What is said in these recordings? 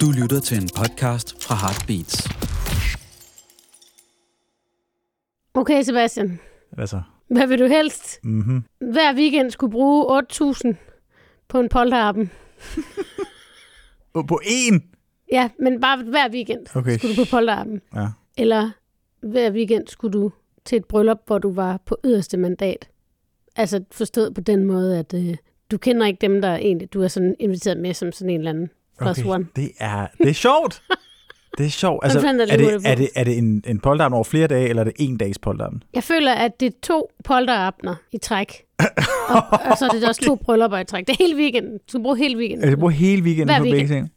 Du lytter til en podcast fra Heartbeats. Okay, Sebastian. Hvad så? Hvad vil du helst? Mm-hmm. Hver weekend skulle bruge 8.000 på en polterappen. På én? Ja, men bare hver weekend Okay. skulle du på polterappen. Ja. Eller hver weekend skulle du til et bryllup, hvor du var på yderste mandat. Altså forstået på den måde, at øh, du kender ikke dem, der egentlig, du er sådan inviteret med som sådan en eller anden plus Okay. one. Det er, det er sjovt. Det er sjovt. Altså, er, det, hurtigt på. er, det, er det en, en polterappen over flere dage, eller er det en dags polterappen? Jeg føler, at det er to polterabner i træk. og, og, så er det også to bryllupper i træk. Det er hele weekenden. Du skal bruge hele weekenden. Jeg bruger hele weekenden Hver på begge weekend. ting.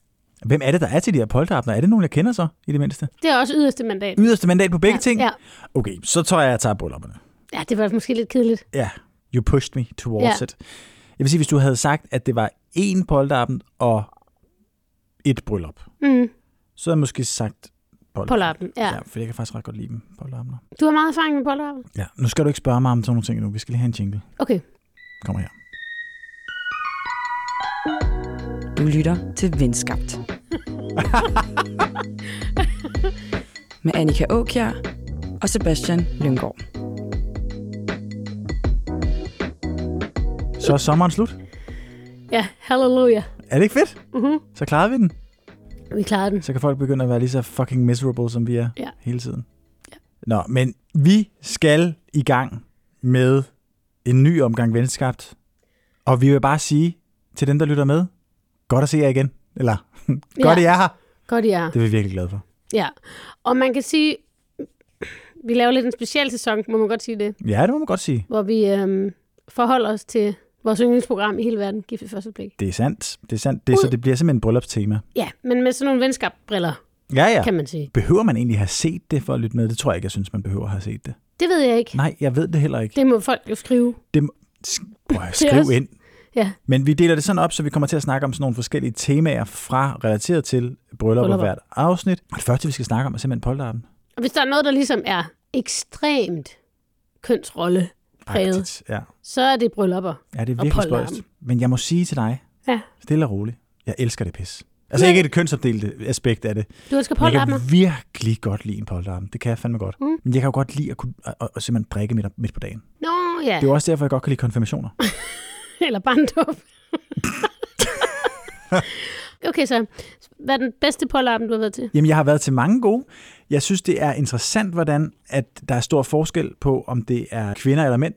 Hvem er det, der er til de her polterabner? Er det nogen, jeg kender så, i det mindste? Det er også yderste mandat. Yderste mandat på begge ja, ting? Ja. Okay, så tror jeg, at jeg tager bryllupperne. ja, det var måske lidt kedeligt. Ja, you pushed me towards Ja. it. Jeg vil sige, hvis du havde sagt, at det var én polterappen og et bryllup, Mm, så havde jeg måske sagt polterappen. polterappen, ja. Ja, for jeg kan faktisk ret godt lide dem, polterabner. Du har meget erfaring med polterappen. Ja, nu skal du ikke spørge mig om sådan nogle ting nu. Vi skal lige have en jingle. Okay. Kommer her. Du lytter til Venskabt. Med Annika Åkjær og Sebastian Lyngård. Så er sommeren slut. Ja, halleluja. Er det ikke fedt? Mm-hmm. Så klarede vi den. Vi klarede den. Så kan folk begynde at være lige så fucking miserable, som vi er Ja. hele tiden. Ja. Nå, men vi skal i gang med en ny omgang venskabt. Og vi vil bare sige til dem, der lytter med, godt at se jer igen. Eller, godt Ja. I er her. Godt, I er. Det er vi virkelig glade for. Ja. Og man kan sige, vi laver lidt en speciel sæson, må man godt sige det, Ja, det må man godt sige. hvor vi øhm, forholder os til vores yndlingsprogram i hele verden, Gift ved første blik. Det er sandt. Det er sandt. Det, er, så det bliver simpelthen et bryllupstema. Ja, men med sådan nogle venskabsbriller, Ja, ja. kan man sige. Behøver man egentlig have set det for at lytte med? Det tror jeg ikke, jeg synes, man behøver at have set det. Det ved jeg ikke. Nej, jeg ved det heller ikke. Det må folk jo skrive. Prøv at skrive ind. Ja. Men vi deler det sådan op, så vi kommer til at snakke om sådan nogle forskellige temaer fra relateret til bryllup og hvert afsnit. Og det første, vi skal snakke om, er simpelthen polterappen. Og hvis der er noget, der ligesom er ekstremt kønsrolle præget, Ja. så er det bryllupper. ja, det er virkelig spøjst. Men jeg må sige til dig, Ja. stille og roligt, jeg elsker det pis. Altså Ja. ikke et kønsopdelte aspekt af det. Du elsker Men jeg kan virkelig godt lide en polterappen. Det kan jeg fandme godt. Mm. Men jeg kan jo godt lide at, kunne, at, at, at simpelthen drikke midt, midt på dagen. Nå, ja. Det er jo også derfor, jeg godt kan lide konfirmationer. Eller barndåb. okay, så hvad er den bedste polterappen, du har været til? Jamen, jeg har været til mange gode. Jeg synes, det er interessant, hvordan at der er stor forskel på, om det er kvinder eller mænd,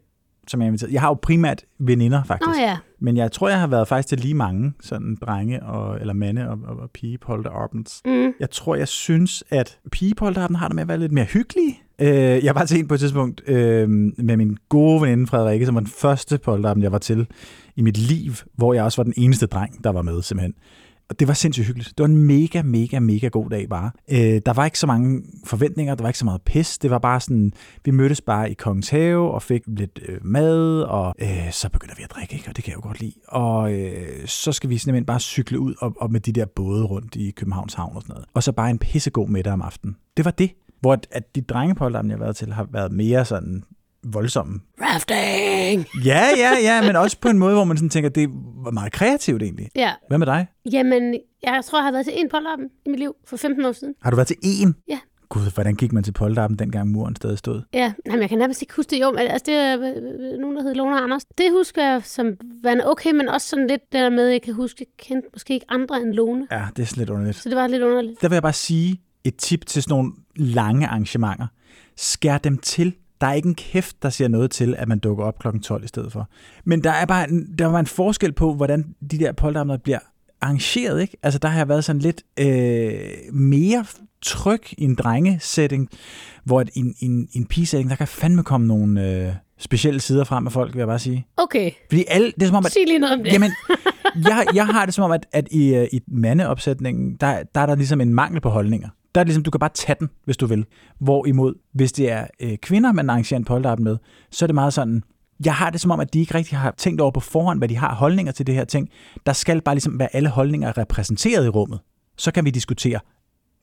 som jeg er inviteret. Jeg har jo primært veninder, faktisk. Nå ja, Men jeg tror, jeg har været faktisk til lige mange sådan drenge, og, eller mande og, og, og pigepolterabends. mm. Jeg tror, jeg synes, at pigepolterabend har det med at være lidt mere hyggelige. Øh, jeg var til en på et tidspunkt øh, med min gode veninde Frederikke, som var den første polterappen, jeg var til i mit liv, hvor jeg også var den eneste dreng, der var med simpelthen. Og det var sindssygt hyggeligt. Det var en mega, mega, mega god dag bare. Øh, der var ikke så mange forventninger, der var ikke så meget pis. Det var bare sådan, vi mødtes bare i Kongens Have og fik lidt øh, mad, og øh, så begynder vi at drikke, ikke? og det kan jeg jo godt lide. Og øh, så skal vi simpelthen bare cykle ud og, og med de der både rundt i Københavns Havn og sådan noget. Og så bare en pissegod middag om aftenen. Det var det. Hvor at, at de drengepolterne, jeg har været til, har været mere sådan voldsomme. rafting! Ja, ja, ja, men også på en måde, hvor man sådan tænker, det var meget kreativt egentlig. Ja, Hvad med dig? jamen, jeg tror, jeg har været til en polterappen i mit liv for 15 år siden. Har du været til én? Ja. Gud, hvordan gik man til polterappen, dengang muren stadig stod? Ja, jamen, jeg kan nærmest ikke huske det. Jo, men altså, det er øh, øh, nogen, der hed Lone Anders. Det husker jeg som værende okay, men også sådan lidt der med, at jeg kan huske, jeg kendte måske ikke andre end Lone. Ja, det er sådan lidt underligt. Så det var lidt underligt. Der vil jeg bare sige et tip til sådan nogle lange arrangementer. Skær dem til. Der er ikke en kæft, der siger noget til, at man dukker op kl. 12 i stedet for. Men der er bare en, der var en forskel på, hvordan de der polterabender bliver arrangeret. Ikke? Altså der har jeg været sådan lidt øh, mere tryg i en drengesetting, hvor i en, en, en pigesetting, der kan fandme komme nogle øh, specielle sider frem af folk, vil jeg bare sige. Okay, Fordi alle, det er som om, at sig lige noget om det. Jamen, jeg, jeg har det som om, at, at i, øh, i mandeopsætningen, der, der er der ligesom en mangel på holdninger. Der er det ligesom, du kan bare tage den, hvis du vil. Hvorimod, hvis det er øh, kvinder, man arrangerer en polterappen med, så er det meget sådan, jeg har det som om, at de ikke rigtig har tænkt over på forhånd, hvad de har holdninger til det her ting. Der skal bare ligesom være alle holdninger repræsenteret i rummet. Så kan vi diskutere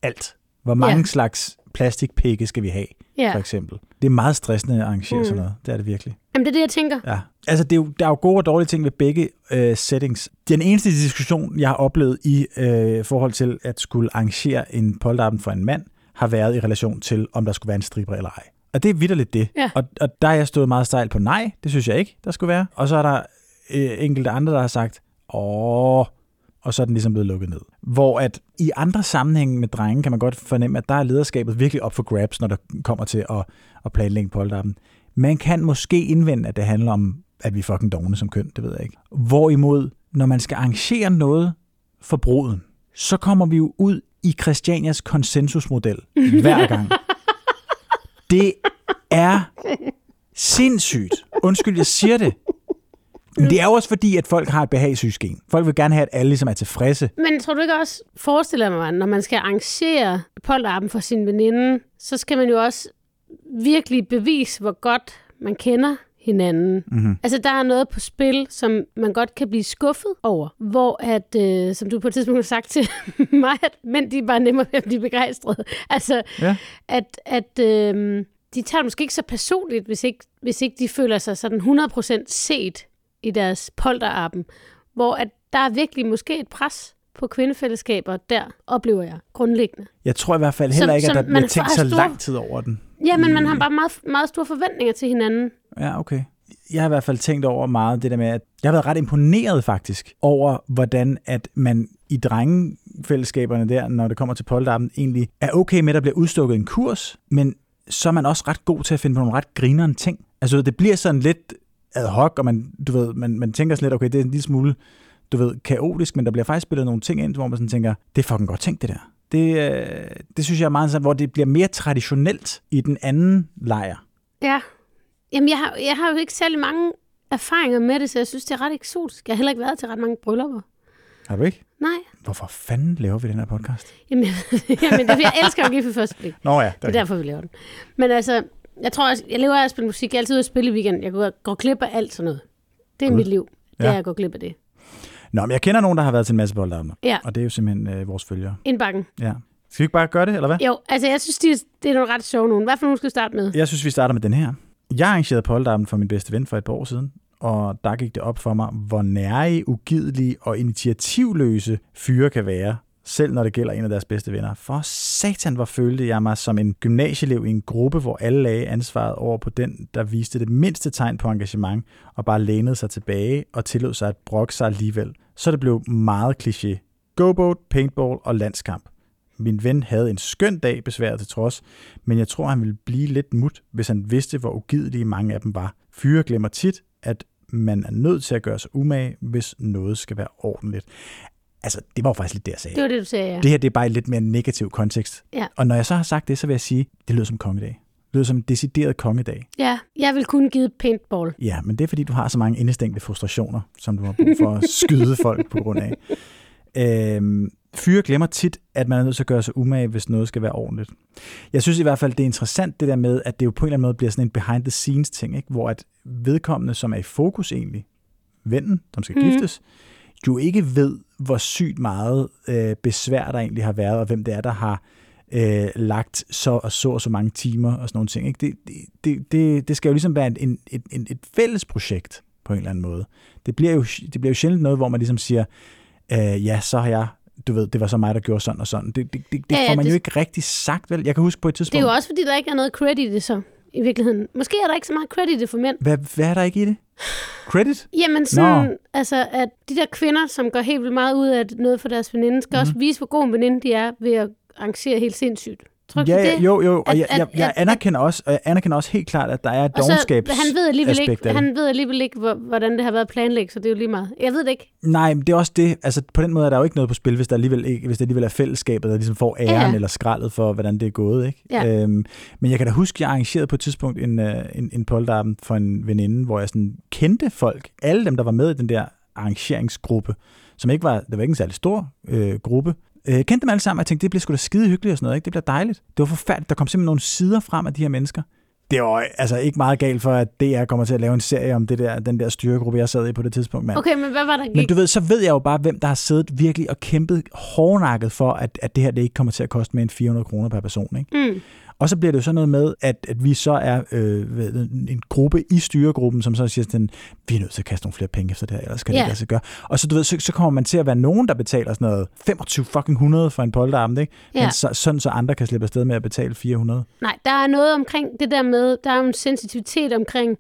alt. Hvor mange Ja. slags plastikpikke skal vi have? Ja. for eksempel. Det er meget stressende at arrangere Mm. sådan noget. Det er det virkelig. Jamen, det er det, jeg tænker. Ja. Altså, det er jo, der er jo gode og dårlige ting ved begge øh, settings. Den eneste diskussion, jeg har oplevet i øh, forhold til at skulle arrangere en polterappen for en mand, har været i relation til, om der skulle være en striber eller ej. Og det er vidderligt det. Ja. Og, og der er jeg stået meget stejl på nej, det synes jeg ikke, der skulle være. Og så er der øh, enkelte andre, der har sagt, åh, og så er den ligesom blevet lukket ned. Hvor at i andre sammenhænge med drenge, kan man godt fornemme, at der er lederskabet virkelig op for grabs, når der kommer til at, at planlægge polterappen. Man kan måske indvende, at det handler om, at vi er fucking dogne som køn, det ved jeg ikke. Hvorimod, når man skal arrangere noget for bruden, så kommer vi jo ud i Christianias konsensusmodel hver gang. Det er sindssygt. Undskyld, jeg siger det. Men det er jo også fordi, at folk har et behagssystem. Folk vil gerne have, at alle ligesom er tilfredse. Men tror du ikke også, forestiller mig, når man skal arrangere polterappen for sin veninde, så skal man jo også virkelig bevise, hvor godt man kender hinanden. Mm-hmm. Altså, der er noget på spil, som man godt kan blive skuffet over. Hvor at, øh, som du på et tidspunkt har sagt til mig, at mænd, de er bare nemmere ved at blive begejstrede. Altså, Ja. at, at øh, de tager det måske ikke så personligt, hvis ikke, hvis ikke de føler sig sådan 100% set i deres polterappen. Hvor at der er virkelig måske et pres på kvindefællesskaber, der oplever jeg grundlæggende. Jeg tror i hvert fald heller Som- ikke, at der man bliver tænkt så stor- lang tid over den. Ja, men man har bare meget, meget store forventninger til hinanden. Ja, okay. Jeg har i hvert fald tænkt over meget det der med, at jeg har været ret imponeret faktisk over, hvordan at man i drengefællesskaberne der, når det kommer til polterappen, egentlig er okay med, at der bliver udstukket en kurs, men så er man også ret god til at finde på nogle ret grineren ting. Altså, det bliver sådan lidt ad hoc, og man, du ved, man, man tænker lidt, okay, det er en lille smule, du ved, kaotisk, men der bliver faktisk spillet nogle ting ind, hvor man sådan tænker, det er fucking godt tænkt, det der. Det, øh, det synes jeg er meget sådan, hvor det bliver mere traditionelt i den anden lejr. Ja. Jamen, jeg har, jeg har jo ikke særlig mange erfaringer med det, så jeg synes, det er ret eksotisk. Jeg har heller ikke været til ret mange bryllupper. Har du ikke? Nej. Hvorfor fanden laver vi den her podcast? Jamen, jamen det er, jeg elsker at give for første blik. Nå ja, Det er derfor, vi laver den. Men altså, jeg tror også, jeg lever af at spille musik. Jeg er altid ude at spille i weekenden. Jeg går, går glip af alt sådan noget. Det er Gud. mit liv. Det er, Ja. jeg går glip af det. Nå, men jeg kender nogen, der har været til en masse boldarmer, Ja, og det er jo simpelthen øh, vores følgere. indbakken. Ja. Skal vi ikke bare gøre det, eller hvad? Jo, altså jeg synes, det, det er nogle ret sjove nogen. Hvad for nogen skal vi starte med? Jeg synes, vi starter med den her. Jeg arrangerede polterarmen for min bedste ven for et par år siden, og der gik det op for mig, hvor nære, ugidelige og initiativløse fyre kan være, selv når det gælder en af deres bedste venner. For satan, hvor følte jeg mig som en gymnasieelev i en gruppe, hvor alle lagde ansvaret over på den, der viste det mindste tegn på engagement, og bare lænede sig tilbage og tillod sig at brokke sig alligevel. Så det blev meget kliché. Go-boat, paintball og landskamp. Min ven havde en skøn dag besværet til trods, men jeg tror, han ville blive lidt mut, hvis han vidste, hvor ugidelige mange af dem var. Fyre glemmer tit, at man er nødt til at gøre sig umage, hvis noget skal være ordentligt. Altså, det var jo faktisk lidt det, jeg sagde. Det var det, du sagde, ja. Det her det er bare i lidt mere negativ kontekst. Ja. Og når jeg så har sagt det, så vil jeg sige, det lyder som kongedag. Det lyder som en decideret kongedag. Ja, jeg vil kun give paintball. Ja, men det er fordi, du har så mange indestængte frustrationer, som du har brug for at skyde folk på grund af. Øhm, fyre glemmer tit, at man er nødt til at gøre sig umage, hvis noget skal være ordentligt. Jeg synes i hvert fald, det er interessant det der med, at det jo på en eller anden måde bliver sådan en behind-the-scenes ting, ikke? hvor at vedkommende, som er i fokus egentlig, vennen, som skal mm. giftes, jo ikke ved, hvor sygt meget øh, besvær der egentlig har været, og hvem det er, der har øh, lagt så og så og så mange timer og sådan nogle ting. Ikke? Det, det, det, det, skal jo ligesom være en, en, et, en, et fælles projekt på en eller anden måde. Det bliver jo, det bliver jo sjældent noget, hvor man ligesom siger, øh, ja, så har jeg, du ved, det var så mig, der gjorde sådan og sådan. Det, det, det, det Ja, ja, får man det- jo ikke rigtig sagt, vel? Jeg kan huske på et Det er tidspunkt, jo også, fordi der ikke er noget credit i det så, i virkeligheden. Måske er der ikke så meget credit i det for mænd. hvad, hvad er der ikke i det? Credit? Jamen sådan, altså, at de der kvinder, som går helt vildt meget ud af noget for deres veninde, skal mm. også vise, hvor god en veninde de er ved at arrangere helt sindssygt. Tror du Ja, det? jo, jo, og At- jeg, jeg, at- jeg at- anerkender også, og jeg anerkender også helt klart, at der er et dogenskabs han ved alligevel aspekt ikke, han ved alligevel ikke, hvor- hvordan det har været planlagt, så det er jo lige meget. Jeg ved det ikke. Nej, men det er også det. Altså, på den måde er der jo ikke noget på spil, hvis der alligevel, ikke, hvis det alligevel er fællesskabet, der ligesom får æren Ja. ja. eller skraldet for, hvordan det er gået. Ikke? Ja. Øhm, men jeg kan da huske, jeg arrangerede på et tidspunkt en, øh, en, en polterappen for en veninde, hvor jeg sådan kendte folk, alle dem, der var med i den der arrangeringsgruppe, som ikke var, det var ikke en særlig stor øh, gruppe, øh, kendte dem alle sammen, og jeg tænkte, det bliver sgu da skide hyggeligt og sådan noget, ikke? det bliver dejligt. Det var forfærdeligt, der kom simpelthen nogle sider frem af de her mennesker. Det var altså ikke meget galt for, at DR kommer til at lave en serie om det der, den der styregruppe, jeg sad i på det tidspunkt. Mand. Okay, men hvad var der gik? Men du ved, så ved jeg jo bare, hvem der har siddet virkelig og kæmpet hårdnakket for, at, at det her det ikke kommer til at koste mere end 400 kroner per person. Ikke? Mm. Og så bliver det jo sådan noget med, at, at vi så er øh, en gruppe i styregruppen, som så siger sådan, vi er nødt til at kaste nogle flere penge efter det her, ellers kan det Ja. ikke sig gøre. Og så, du ved, så, så kommer man til at være nogen, der betaler sådan noget 25 fucking 100 for en polterabend, ikke? Ja. Men så, sådan så andre kan slippe afsted med at betale 400. Nej, der er noget omkring det der med, der er en sensitivitet omkring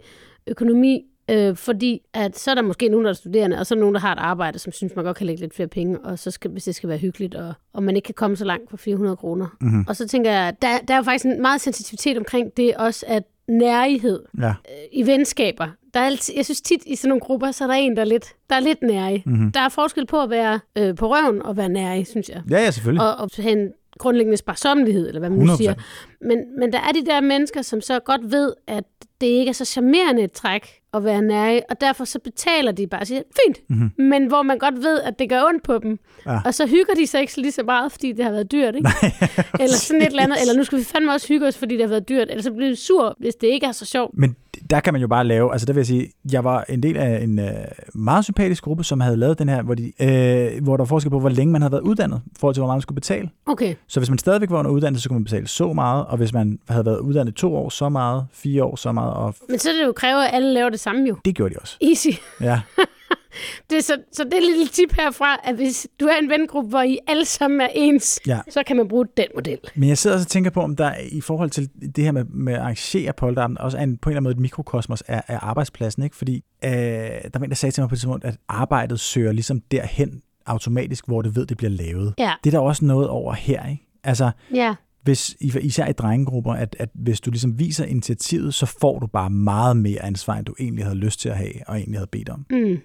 økonomi, øh, fordi at så er der måske nogen, der er studerende, og så er der nogen, der har et arbejde, som synes, man godt kan lægge lidt flere penge, og så skal, hvis det skal være hyggeligt, og, og man ikke kan komme så langt for 400 kroner. Mm-hmm. Og så tænker jeg, der, der er jo faktisk en meget sensitivitet omkring det også, at nærighed Ja. øh, i venskaber. Der er altid, jeg synes tit i sådan nogle grupper, så er der en, der er lidt, der er lidt nærig. Mm-hmm. Der er forskel på at være øh, på røven og være nærig, synes jeg. Ja, ja, selvfølgelig. Og, og have en grundlæggende sparsommelighed, eller hvad man nu 100%. siger. Men, men der er de der mennesker, som så godt ved, at det ikke er så charmerende et træk at være nærig, og derfor så betaler de bare og siger, fint, mm-hmm. men hvor man godt ved, at det gør ondt på dem. Ja. Og så hygger de sig ikke lige så meget, fordi det har været dyrt, ikke? eller sådan et eller andet, eller nu skal vi fandme også hygge os, fordi det har været dyrt, eller så bliver de sur, hvis det ikke er så sjovt. Men der kan man jo bare lave, altså der vil jeg sige, jeg var en del af en øh, meget sympatisk gruppe, som havde lavet den her, hvor, de, øh, hvor der var forskel på, hvor længe man havde været uddannet, i forhold til, hvor meget man skulle betale. Okay, Så hvis man stadigvæk var under uddannelse, så kunne man betale så meget, og hvis man havde været uddannet to år, så meget, fire år, så meget, og men så det jo kræver, at alle laver det samme jo. det gjorde de også. Easy. Ja, Det så, så det er et lille tip herfra, at hvis du er en vengruppe, hvor I alle sammen er ens, ja. så kan man bruge den model. Men jeg sidder også og tænker på, om der i forhold til det her med, med at arrangere polterappen, også er en, på en eller anden måde et mikrokosmos af, af arbejdspladsen, ikke? Fordi øh, der var en, der sagde til mig på et tidspunkt, at arbejdet søger ligesom derhen automatisk, hvor det ved, det bliver lavet. Ja. Det er der også noget over her, ikke? Altså, Ja, hvis, især i drengegrupper, at, at hvis du ligesom viser initiativet, så får du bare meget mere ansvar, end du egentlig havde lyst til at have, og egentlig havde bedt om. mm. okay.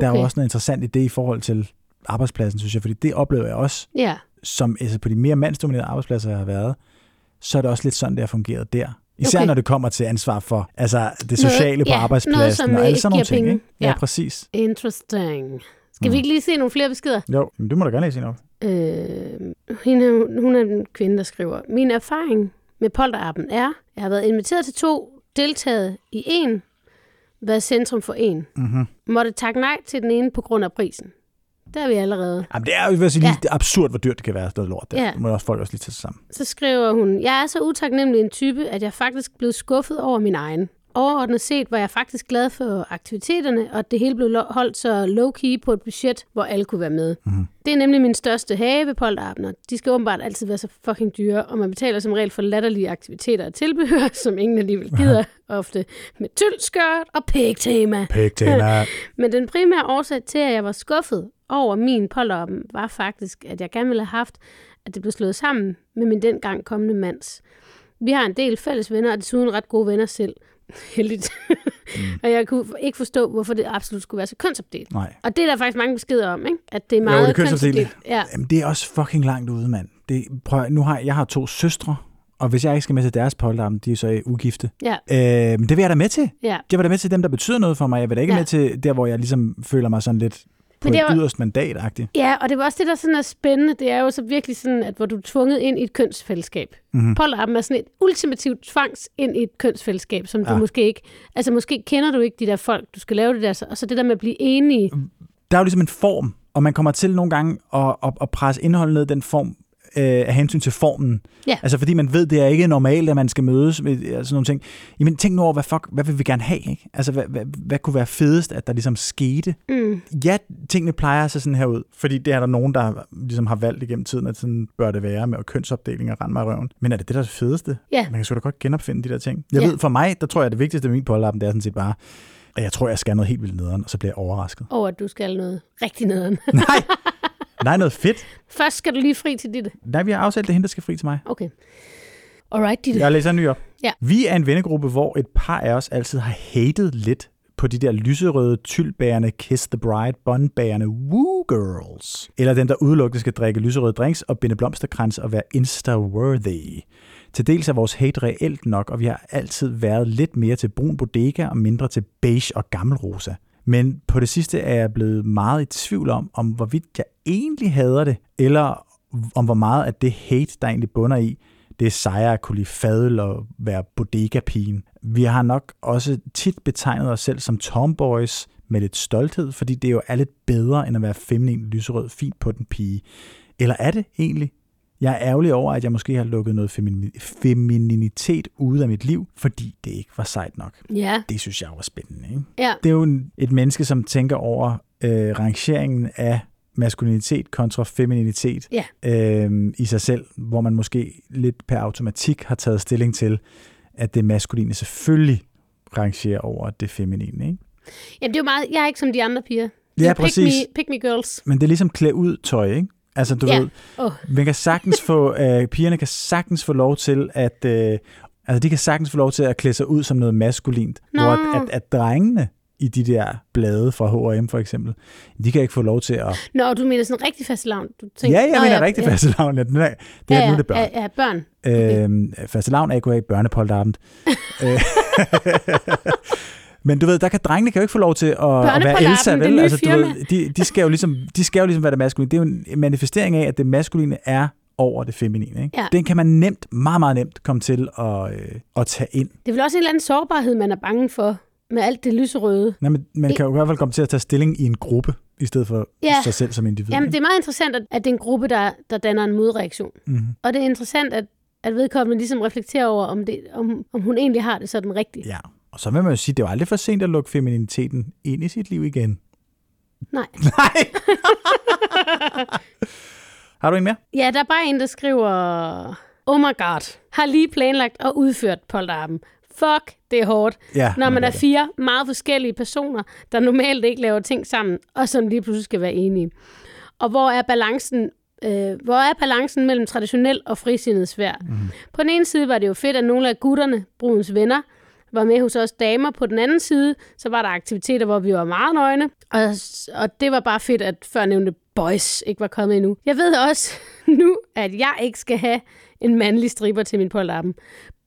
Der er jo også noget interessant i det i forhold til arbejdspladsen, synes jeg, fordi det oplever jeg også, Ja, som altså på de mere mandsdominerede arbejdspladser, jeg har været, så er det også lidt sådan, det har fungeret der. Især Okay. når det kommer til ansvar for altså det sociale på ja, arbejdspladsen noget, og alle sådan nogle ting. penge. Ikke? Ja, Ja. præcis. interesting. Skal Mm. vi ikke lige se nogle flere beskeder? Jo, men du må da gerne læse en op. Øh, hende, hun er en kvinde, der skriver, Min erfaring med polterappen er, jeg har været inviteret til to, deltaget i en, været centrum for en. Mm-hmm. Måtte takke nej til den ene på grund af prisen. Der er vi allerede. Jamen, det er jo sige, lige, Ja. er absurd, hvor dyrt det kan være, det lort der. Ja. Det må også folk også lige tage sig sammen. Så skriver hun, jeg er så utaknemmelig en type, at jeg faktisk blev skuffet over min egen. Overordnet set var jeg faktisk glad for aktiviteterne, og det hele blev holdt så low-key på et budget, hvor alle kunne være med. Mhm. Det er nemlig min største have ved polterabner. De skal åbenbart altid være så fucking dyre, og man betaler som regel for latterlige aktiviteter og tilbehør, som ingen alligevel gider, ofte med tyldskørt og pæktema. Pæk tema. Men den primære årsag til, at jeg var skuffet over min polterappen, var faktisk, at jeg gerne ville have haft, at det blev slået sammen med min dengang kommende mands. Vi har en del fælles venner, og desuden ret gode venner selv. Heldigt. Mm. og jeg kunne ikke forstå, hvorfor det absolut skulle være så kønsopdelt. Nej. Og det er der faktisk mange beskeder om, ikke? At det er Jo, meget det er kønsopdelt. Ja. Jamen, det er også fucking langt ude, mand. Det, prøv, nu har jeg har to søstre, og hvis jeg ikke skal med til deres polterappen, de er så øh, ugifte. Ja, Øh, men det vil jeg da med til. ja. Jeg vil da med til dem, der betyder noget for mig. Jeg vil da ikke ja. med til der, hvor jeg ligesom føler mig sådan lidt på Men det et var- yderst mandat -agtigt. Ja, og det var også det, der sådan er spændende. Det er jo så virkelig sådan, at hvor du er tvunget ind i et kønsfællesskab. Mhm. Polterappen er sådan et ultimativt tvangs ind i et kønsfællesskab, som ja. du måske ikke... Altså måske kender du ikke de der folk, du skal lave det der, og så det der med at blive enige. Der er jo ligesom en form, og man kommer til nogle gange at, at, at presse indholdet ned den form øh, af hensyn til formen. Ja. Altså fordi man ved, det er ikke normalt, at man skal mødes med øh, sådan nogle ting. Jamen tænk nu over, hvad, fuck, hvad vil vi gerne have? Ikke? Altså hvad, hvad, hvad kunne være fedest, at der ligesom skete? Mm. Ja, tingene plejer sig sådan her ud, fordi det er der nogen, der ligesom har valgt igennem tiden, at sådan bør det være med kønsopdeling og rende mig røven. Men er det det, der er det fedeste? Ja. Man kan sgu da godt genopfinde de der ting. Jeg Ja. ved, for mig, der tror jeg, at det vigtigste ved min polterappen, det er sådan set bare, jeg tror, jeg skal noget helt vildt nederen, og så bliver jeg overrasket. Over at du skal noget rigtig nederen. Nej, nej, noget fedt. Først skal du lige fri til dit. Nej, vi har aftalt, det er hende, der skal fri til mig. Okay. Alright, dit. Jeg læser en ny op. Ja. Vi er en vennegruppe, hvor et par af os altid har hated lidt på de der lyserøde, tyldbærende, kiss the bride, bondbærende woo girls. Eller den, der udelukkende skal drikke lyserøde drinks og binde blomsterkrans og være insta-worthy. Til dels er vores hate reelt nok, og vi har altid været lidt mere til brun bodega og mindre til beige og gammelrosa. Men på det sidste er jeg blevet meget i tvivl om, om hvorvidt jeg egentlig hader det, eller om hvor meget af det hate, der egentlig bunder i, det er sejre at kunne lide fadel og være bodega-pigen. Vi har nok også tit betegnet os selv som tomboys med lidt stolthed, fordi det jo er lidt bedre end at være feminin, lyserød, fint på den pige. Eller er det egentlig? Jeg er ærgerlig over, at jeg måske har lukket noget femini- femininitet ude af mit liv, fordi det ikke var sejt nok. Ja, Det synes jeg var spændende. Ikke? ja. Det er jo en, et menneske, som tænker over øh, rangeringen af maskulinitet kontra femininitet Ja. øh, i sig selv, hvor man måske lidt per automatik har taget stilling til, at det maskuline selvfølgelig rangerer over det feminine. Ikke? Jamen, det er jo meget... Jeg er ikke som de andre piger. Det Ja, er præcis. Pick me, pick me girls. Men det er ligesom klæde ud tøj, ikke? Altså, du Ja. ved, Åh. man kan sagtens få, øh, pigerne kan sagtens få lov til at, øh, altså de kan sagtens få lov til at klæde sig ud som noget maskulint, Nå. hvor at, at, at drengene i de der blade fra H&M for eksempel, de kan ikke få lov til at... Nå, du mener sådan rigtig fast lavn. Du Ja, jeg Nå, mener rigtig ja. faste lavn. Det er, det er, ja, nu er ja, det børn. Ja, ja, børn. Okay. Øhm, faste lavn, a.k.a. børnepolterabend. Men du ved, der kan drengene kan jo ikke få lov til at, at være Elsa, vel? Altså, du firma. ved, de, de, skal jo ligesom, de skal jo ligesom være det maskuline. Det er jo en manifestering af, at det maskuline er over det feminine. Ikke? Ja. Den kan man nemt, meget, meget nemt komme til at, øh, at tage ind. Det er vel også en eller anden sårbarhed, man er bange for med alt det lyserøde. Nej, men man kan jo i hvert fald komme til at tage stilling i en gruppe, i stedet for Ja. sig selv som individ. Jamen, det er meget interessant, at, det er en gruppe, der, der danner en modreaktion. Mhm. Og det er interessant, at, at vedkommende ligesom reflekterer over, om, det, om, om hun egentlig har det sådan rigtigt. Ja, og så vil man jo sige, at det jo aldrig for sent at lukke femininiteten ind i sit liv igen. Nej. Nej! Har du en mere? Ja, der er bare en, der skriver, oh my god, har lige planlagt og udført polterappen. Fuck, det er hårdt. Ja, Når man er det. fire meget forskellige personer, der normalt ikke laver ting sammen, og som lige pludselig skal være enige. Og hvor er balancen, øh, hvor er balancen mellem traditionel og frisindet svær? Mm-hmm. På den ene side var det jo fedt, at nogle af gutterne, brudens venner, var med hos os damer. På den anden side, så var der aktiviteter, hvor vi var meget nøgne. Og, og det var bare fedt, at før nævnte boys ikke var kommet endnu. Jeg ved også nu, at jeg ikke skal have en mandlig stripper til min polterappen.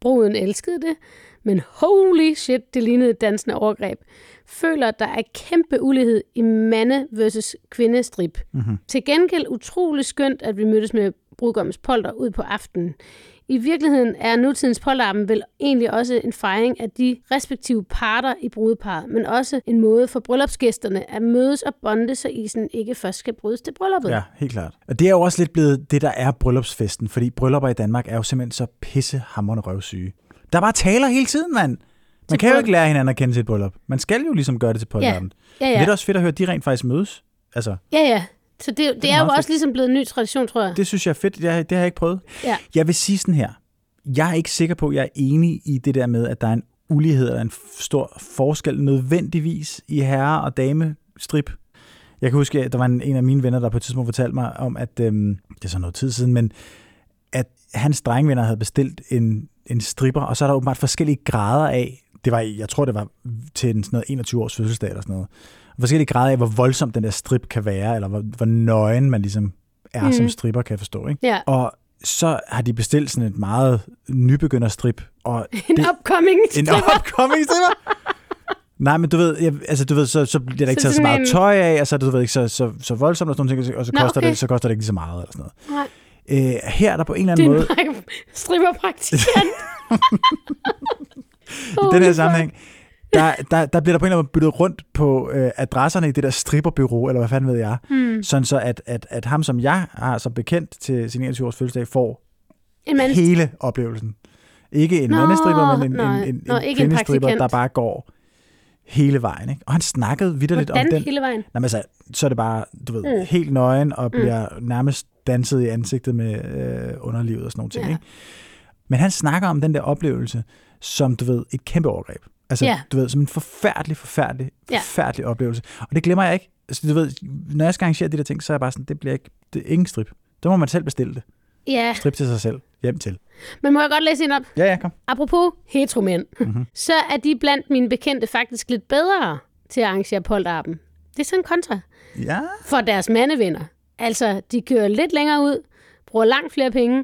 Bruden elskede det, men holy shit, det lignede et dansende overgreb. Føler, at der er kæmpe ulighed i mande versus kvindestrip. Mm-hmm. Til gengæld utrolig skønt, at vi mødtes med brudgommens polter ud på aftenen. I virkeligheden er nutidens polterappen vel egentlig også en fejring af de respektive parter i brudeparret, men også en måde for bryllupsgæsterne at mødes og bonde, så isen ikke først skal brydes til brylluppet. Ja, helt klart. Og det er jo også lidt blevet det, der er bryllupsfesten, fordi bryllupper i Danmark er jo simpelthen så pissehammerende røvsyge. Der er bare taler hele tiden, mand. Man kan jo ikke lære hinanden at kende til et bryllup. Man skal jo ligesom gøre det til polterappen. Ja, Ja. ja. Det er også fedt at høre, at de rent faktisk mødes. Altså, Ja, ja. Så det, det, det er jo meget også ligesom blevet en ny tradition, tror jeg. det synes jeg er fedt. Det, det har jeg ikke prøvet. Ja. Jeg vil sige sådan her. Jeg er ikke sikker på, at jeg er enig i det der med, at der er en ulighed eller en stor forskel nødvendigvis i herre- og damestrip. Jeg kan huske, at der var en, en af mine venner, der på et tidspunkt fortalte mig om, at øhm, det er så noget tid siden, men at hans drengvenner havde bestilt en, en stripper, og så er der åbenbart forskellige grader af, det var, jeg tror, det var til en sådan noget 21 års fødselsdag eller sådan noget, forskellige grader af, hvor voldsom den der strip kan være, eller hvor, hvor nøgen man ligesom er mm. som stripper, kan jeg forstå. Ikke? Ja. Og så har de bestilt sådan et meget nybegynderstrip, og En det, upcoming en stripper. upcoming stripper? Nej, men du ved, jeg, altså, du ved så, så bliver der ikke Så taget så meget en- tøj af, og så er det du ved, ikke så, så, så voldsomt og sådan nogle ting, og så, Nå, koster okay. det, så koster det ikke lige så meget. Eller sådan Nej, noget. Øh, her er der på en eller det anden er måde, en stripperpraktikant. i den her sammenhæng, der, der, der bliver der på en eller anden måde byttet rundt på øh, adresserne i det der stripperbyrå, eller hvad fanden ved jeg, Hmm. sådan så at, at, at ham, som jeg har som bekendt til sin 21-års fødselsdag, får En mand. hele oplevelsen. Ikke en Nå, mandestripper, men en, nej. en, en, Nå, en kvindestripper, der bare går hele vejen. Ikke? Og han snakkede vidderligt om Hvordan den. hele vejen? Nå, men altså, så er det bare, du ved, Mm. mm. helt nøgen og bliver mm. nærmest danset i ansigtet med øh, underlivet og sådan nogle ting. Ja. Ikke? Men han snakker om den der oplevelse som, du ved, et kæmpe overgreb. Altså, Ja. du ved, som en forfærdelig, forfærdelig, forfærdelig oplevelse. Og det glemmer jeg ikke. Altså, du ved, når jeg skal arrangere de der ting, så er jeg bare sådan, det bliver ikke, det er ingen strip. Der må man selv bestille det. Ja, Strip til sig selv. Hjem til. men må jeg godt læse en op? Ja, ja, kom. Apropos heteromænd, mm-hmm. så er de blandt mine bekendte faktisk lidt bedre til at arrangere polterappen. Det er sådan kontra Ja. for deres mandevenner. Altså, de kører lidt længere ud, bruger langt flere penge.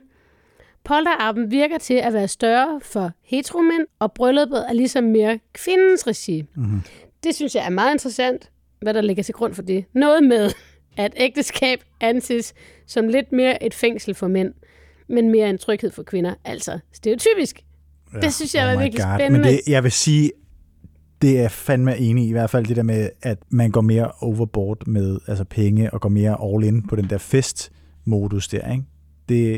Polterappen virker til at være større for heteromænd, og brylluppet er ligesom mere kvindens regi. Mm-hmm. Det synes jeg er meget interessant, hvad der ligger til grund for det. Noget med, at ægteskab anses som lidt mere et fængsel for mænd, men mere en tryghed for kvinder. Altså, stereotypisk. Ja, det synes jeg var my virkelig God. spændende. Men det, jeg vil sige, det er fandme enig i, i hvert fald det der med, at man går mere overboard med altså penge, og går mere all in på den der fest-modus der, ikke? Det er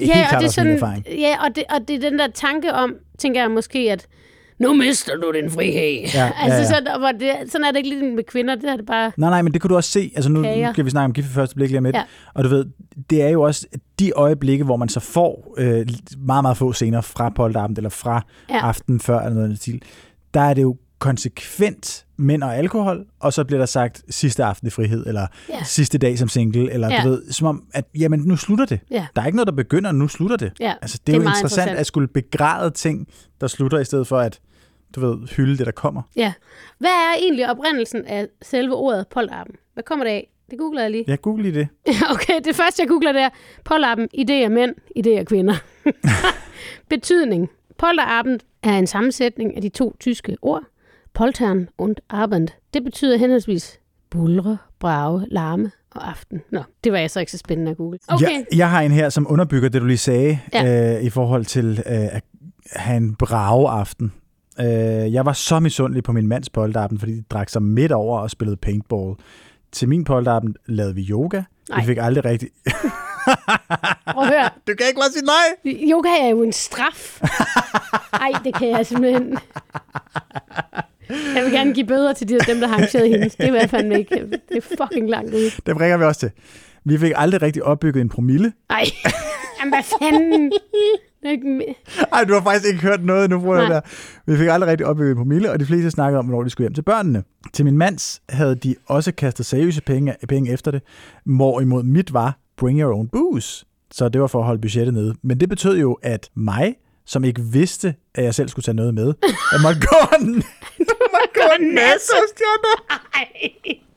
ikke helt klart også min erfaring. ja og, det, og det er den der tanke om, tænker jeg måske, at nu mister du din frihed. Ja, altså, ja, ja. Sådan, hvor det, sådan er det ikke lige med kvinder, det er det bare... Nej, nej, men det kunne du også se. Altså nu Kager. skal vi snakke om gift første blik lige om lidt. Ja. Og du ved, det er jo også de øjeblikke, hvor man så får øh, meget, meget få scener fra polterappen, eller fra Ja. ja. aften før, eller noget den stil. Der er det jo konsekvent mænd og alkohol, og så bliver der sagt sidste aften i frihed, eller ja. sidste dag som single, eller ja. du ved, som om, at jamen, nu slutter det. Ja. Der er ikke noget, der begynder, nu slutter det. Ja, Altså, det, det er er jo interessant, interessant. at skulle begræde ting, der slutter, i stedet for at, du ved, hylde det, der kommer. Ja. Hvad er egentlig oprindelsen af selve ordet polterappen? Hvad kommer det af? Det googler jeg lige. Jeg google lige det. Okay, det første, jeg googler, det er polterappen, idéer mænd, idéer kvinder. Betydning. Polterappen er en sammensætning af de to tyske ord, poltern und Abend. Det betyder henholdsvis bulre, brage, larme og aften. Nå, det var jeg så ikke så spændende at google. Okay, Jeg, jeg har en her, som underbygger det, du lige sagde, Ja. øh, i forhold til øh, at have en brave aften. Øh, jeg var så misundelig på min mands polterappen, fordi de drak sig midt over og spillede paintball. Til min polterappen lavede vi yoga. Nej. Vi fik aldrig rigtig... prøv at høre. Du kan ikke bare sige nej! Yoga er jo en straf. Ej, det kan jeg simpelthen... Jeg vil gerne give bøder til de, dem, der har arrangeret hende. Det er i fandme ikke. Det er fucking langt ud. Det bringer vi også til. Vi fik aldrig rigtig opbygget en promille. Ej, Jamen, hvad fanden? Det er ikke me- Ej, du har faktisk ikke hørt noget nu, prøver jeg Nej. der. Vi fik aldrig rigtig opbygget en promille, og de fleste snakkede om, hvornår de skulle hjem til børnene. Til min mands havde de også kastet seriøse penge, penge efter det, hvorimod mit var bring your own booze. Så det var for at holde budgettet nede. Men det betød jo, at mig, som ikke vidste, at jeg selv skulle tage noget med, jeg måtte gå en, måtte gå en masse stjerner. Ej.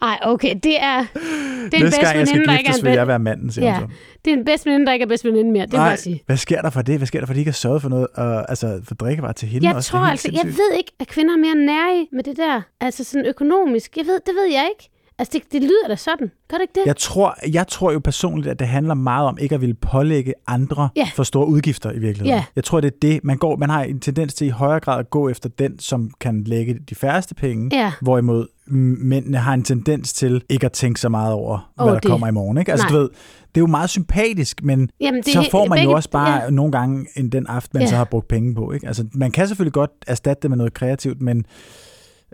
Ej, okay, det er, det er en bedst gang, jeg skal ikke giftes, er vil jeg være manden, siger Ja, hun så. det er en bedst veninde, der ikke er bedst veninde mere. Det må jeg sige. hvad sker der for det? Hvad sker der for, at de ikke har sørget for noget, og, altså for drikkevarer til hende? Jeg også? Tror altså, jeg sindssygt. ved ikke, at kvinder er mere nærige med det der. Altså sådan økonomisk. Jeg ved, det ved jeg ikke. Altså, det, det lyder da sådan. Gør det ikke det? Jeg tror, jeg tror jo personligt, at det handler meget om ikke at ville pålægge andre Ja. for store udgifter i virkeligheden. Ja. Jeg tror, det er det. Man, går, man har en tendens til i højere grad at gå efter den, som kan lægge de færreste penge, Ja. hvorimod mændene har en tendens til ikke at tænke så meget over, hvad Over der det. kommer i morgen. Ikke? Altså, Nej. du ved, det er jo meget sympatisk, men Jamen, det så får man begge- jo også bare Ja. nogle gange en den aften, man Ja. så har brugt penge på. Ikke? Altså, man kan selvfølgelig godt erstatte det med noget kreativt, men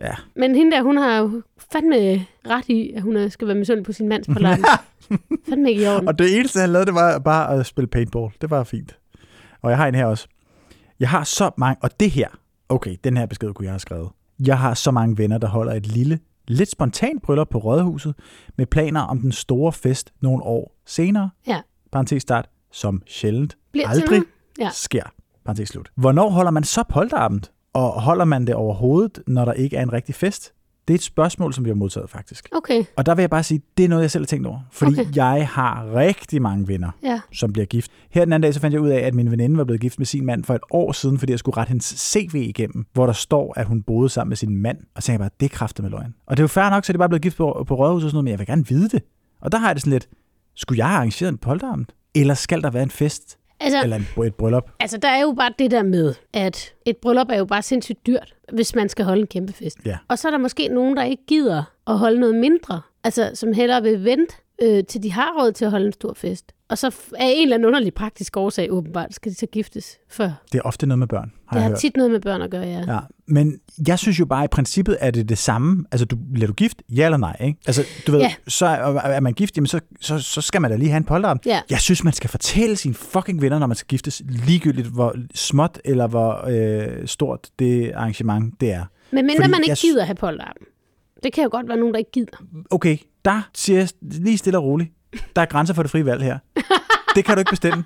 ja, Men hende der, hun har jo fandme ret i, at hun skal være misundelig på sin mands på landet. fandme ikke i orden. Og det eneste, han lavede, det var bare at spille paintball. Det var fint. Og jeg har en her også. Jeg har så mange, og det her, okay, den her besked kunne jeg have skrevet. Jeg har så mange venner, der holder et lille, lidt spontant bryllup på Rådhuset, med planer om den store fest nogle år senere. Ja. Parentes start, som sjældent Bliver aldrig? Ja. sker. Parentes slut. Hvornår holder man så polterabend? Og holder man det overhovedet, når der ikke er en rigtig fest? Det er et spørgsmål, som vi har modtaget faktisk. Okay, Og der vil jeg bare sige, det er noget, jeg selv har tænkt over. Fordi Okay. jeg har rigtig mange venner, ja. som bliver gift. Her den anden dag, så fandt jeg ud af, at min veninde var blevet gift med sin mand for et år siden, fordi jeg skulle rette hendes CV igennem, hvor der står, at hun boede sammen med sin mand. Og så tænkte jeg bare, det er kræftet med løgn. Og det er jo fair nok, så det er bare blevet gift på, på rådhuset og sådan noget, men jeg vil gerne vide det. Og der har jeg det sådan lidt, skulle jeg have arrangeret en polterabend? Eller skal der være en fest? Altså, Eller en, et bryllup? altså, der er jo bare det der med, at et bryllup er jo bare sindssygt dyrt, hvis man skal holde en kæmpe fest. Ja. Og så er der måske nogen, der ikke gider at holde noget mindre. Altså, som hellere vil vente, øh, til de har råd til at holde en stor fest. Og så af en eller anden underlig praktisk årsag, åbenbart, skal de så giftes før. Det er ofte noget med børn, har Det har hørt. tit noget med børn at gøre, ja. Ja, men jeg synes jo bare, at i princippet er det det samme. Altså, du, bliver du gift? Ja eller nej, ikke? Altså, du ved, Ja. så er, er man gift, jamen så, så, så skal man da lige have en polterabend. Ja. Jeg synes, man skal fortælle sine fucking venner, når man skal giftes, ligegyldigt hvor småt eller hvor øh, stort det arrangement det er. Men mindre Fordi man ikke jeg gider have polterappen. Det kan jo godt være nogen, der ikke gider. Okay, der siger jeg lige stille og roligt, der er grænser for det frie valg her. Det kan du ikke bestemme.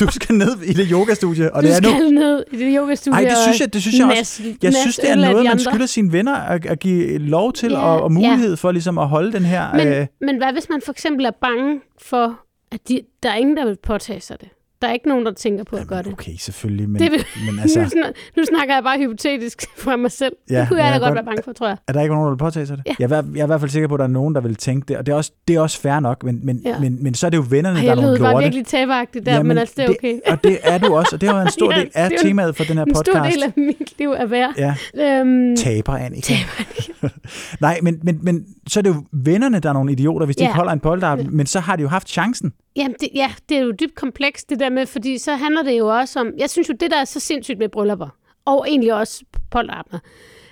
Du skal ned i det yogastudie, og du det er nu. skal ned i det yogastudie Ej, det synes jeg, det synes jeg også. Jeg synes, det er noget, man skylder sine venner at, at give lov til, Ja, og, og mulighed for ligesom at holde den her... Men, øh, men hvad hvis man for eksempel er bange for, at de, der er ingen, der vil påtage sig det? Der er ikke nogen, der tænker på at gøre det. Okay, selvfølgelig, men, Det vil- men Nu, altså, sn- nu snakker jeg bare hypotetisk fra mig selv. Ja, det kunne jeg ja, da godt godt. være bange for, tror jeg. er der ikke nogen, der vil påtage sig det? Ja. Jeg, er, jeg er i hvert fald sikker på, at der er nogen, der vil tænke det, og det er også, det er også fair nok, men, men, Ja. men, men så er det jo vennerne, Ej, der er jeg nogle lød bare lorte. virkelig taberagtigt der, men altså, det er okay. Det, og det er du også, og det har været en stor Ja, del af det en- temaet for den her En podcast. stor del af mit liv er værd. Ja, Øhm, taber, Annika. Nej, men, men, men så er det jo vennerne, der er nogle idioter, hvis de Ja. ikke holder en polterabend, men så har de jo haft chancen. Jamen, det, ja, det er jo dybt komplekst, det der med, fordi så handler det jo også om... Jeg synes jo, det der er så sindssygt med bryllupper, og egentlig også polterabner,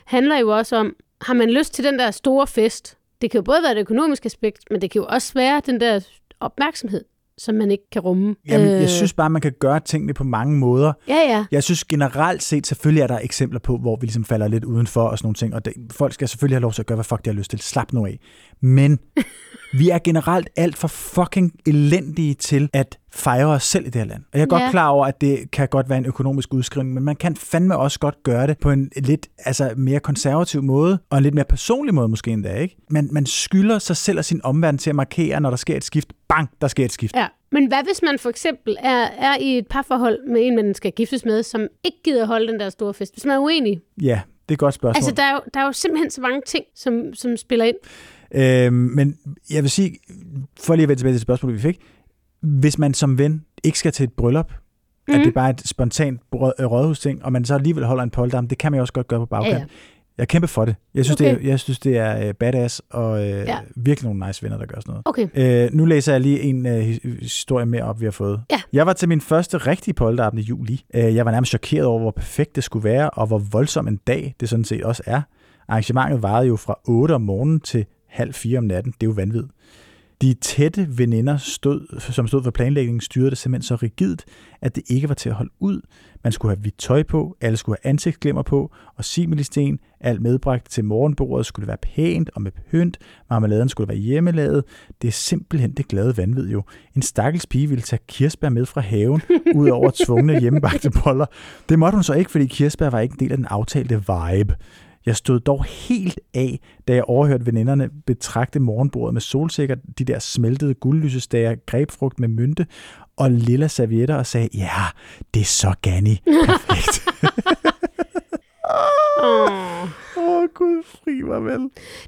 handler jo også om, har man lyst til den der store fest? Det kan jo både være et økonomisk aspekt, men det kan jo også være den der opmærksomhed, som man ikke kan rumme. Jamen, jeg synes bare, man kan gøre tingene på mange måder. Ja, ja. Jeg synes generelt set, selvfølgelig er der eksempler på, hvor vi ligesom falder lidt udenfor og sådan nogle ting, og det, folk skal selvfølgelig have lov til at gøre, hvad fuck de har lyst til. Slap nu af. Men vi er generelt alt for fucking elendige til at fejre os selv i det her land. Og jeg er godt Ja. klar over, at det kan godt være en økonomisk udskrivning, men man kan fandme også godt gøre det på en lidt altså, mere konservativ måde, og en lidt mere personlig måde måske endda, ikke? Man, man skylder sig selv og sin omverden til at markere, når der sker et skift. Bang, der sker et skift. Ja, men hvad hvis man for eksempel er, er i et parforhold med en, man skal giftes med, som ikke gider holde den der store fest? Hvis man er uenig. Ja, det er et godt spørgsmål. Altså, der er, jo, der er jo simpelthen så mange ting, som, som spiller ind. Øhm, men jeg vil sige, for lige at vende tilbage til det spørgsmål, vi fik. Hvis man som ven ikke skal til et bryllup, mm. at Mhm. det er bare et spontant øh, rådhusting, og man så alligevel holder en polterarm, det kan man jo også godt gøre på bagkant. Ja, ja. Jeg kæmper for det. Jeg synes, Okay. det, er, jeg synes det er øh, badass, og øh, Ja. virkelig nogle nice venner, der gør sådan noget. Okay. Øh, nu læser jeg lige en øh, his- historie mere op, vi har fået. Ja. Jeg var til min første rigtige polterabend i juli. Øh, jeg var nærmest chokeret over, hvor perfekt det skulle være, og hvor voldsom en dag det sådan set også er. Arrangementet varede jo fra 8 om morgenen til halv 4 om natten. Det er jo vanvittigt. De tætte veninder, stod, som stod for planlægningen, styrede det simpelthen så rigidt, at det ikke var til at holde ud. Man skulle have hvidt tøj på, alle skulle have ansigtsglimmer på, og similisten, alt medbragt til morgenbordet, skulle være pænt og med pynt, marmeladen skulle være hjemmelavet. Det er simpelthen det glade vanvid jo. En stakkels pige ville tage kirsebær med fra haven, ud over tvungne hjemmebagte boller. Det måtte hun så ikke, fordi kirsebær var ikke en del af den aftalte vibe. Jeg stod dog helt af, da jeg overhørte veninderne betragte morgenbordet med solsikker, de der smeltede guldlysestager, grebfrugt med mynte og lilla servietter og sagde, ja, det er så Ganni. Perfekt. Oh. Åh, oh, gud, fri mig vel.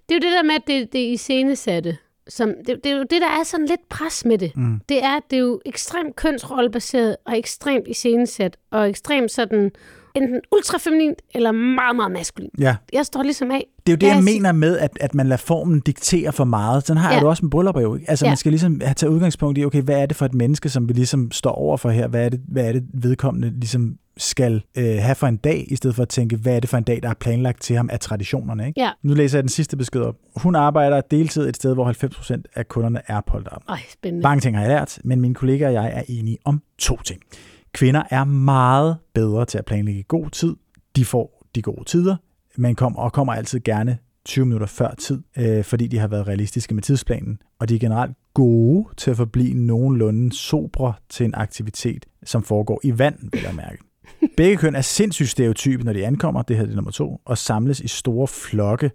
Det er jo det der med, at det, det er iscenesatte. Som, det, det er jo det, der er sådan lidt pres med det. Mm. Det er, det er jo ekstremt kønsrollebaseret og ekstremt iscenesat og ekstremt sådan enten ultrafeminint eller meget, meget maskulin. Ja, Jeg står ligesom af. det er jo det, jeg jeg mener med, at, at man lader formen diktere for meget. Sådan har Ja. jeg det også med bryllupper jo. Ikke? Altså, Ja. man skal ligesom have tage udgangspunkt i, okay, hvad er det for et menneske, som vi ligesom står over for her? Hvad er det, hvad er det vedkommende ligesom skal øh, have for en dag, i stedet for at tænke, hvad er det for en dag, der er planlagt til ham af traditionerne? Ikke? Ja. Nu læser jeg den sidste besked op. Hun arbejder deltid et sted, hvor 90% af kunderne er spændende. Mange ting har jeg lært, men mine kollegaer og jeg er enige om to ting. Kvinder er meget bedre til at planlægge god tid. De får de gode tider, men kommer og kommer altid gerne 20 minutter før tid, øh, fordi de har været realistiske med tidsplanen. Og de er generelt gode til at forblive nogenlunde sobre til en aktivitet, som foregår i vand, vil jeg mærke. Begge køn er sindssygt stereotype, når de ankommer, det her er det nummer to, og samles i store flokke.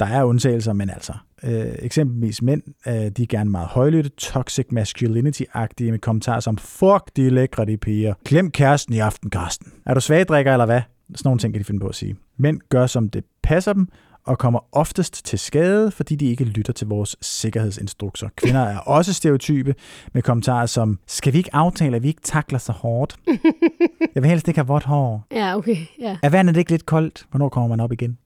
Der er undtagelser, men altså, øh, eksempelvis mænd, øh, de er gerne meget højlytte, toxic masculinity-agtige med kommentarer som, fuck, de er lækre, de piger. Glem kæresten i aften, Karsten. Er du svagdrikker, eller hvad? Sådan nogle ting kan de finde på at sige. Mænd gør, som det passer dem, og kommer oftest til skade, fordi de ikke lytter til vores sikkerhedsinstrukser. Kvinder er også stereotype med kommentarer som, skal vi ikke aftale, at vi ikke takler så hårdt? Jeg vil helst ikke have vådt hår. Ja, okay. Ja. Er vandet ikke lidt koldt? Hvornår kommer man op igen?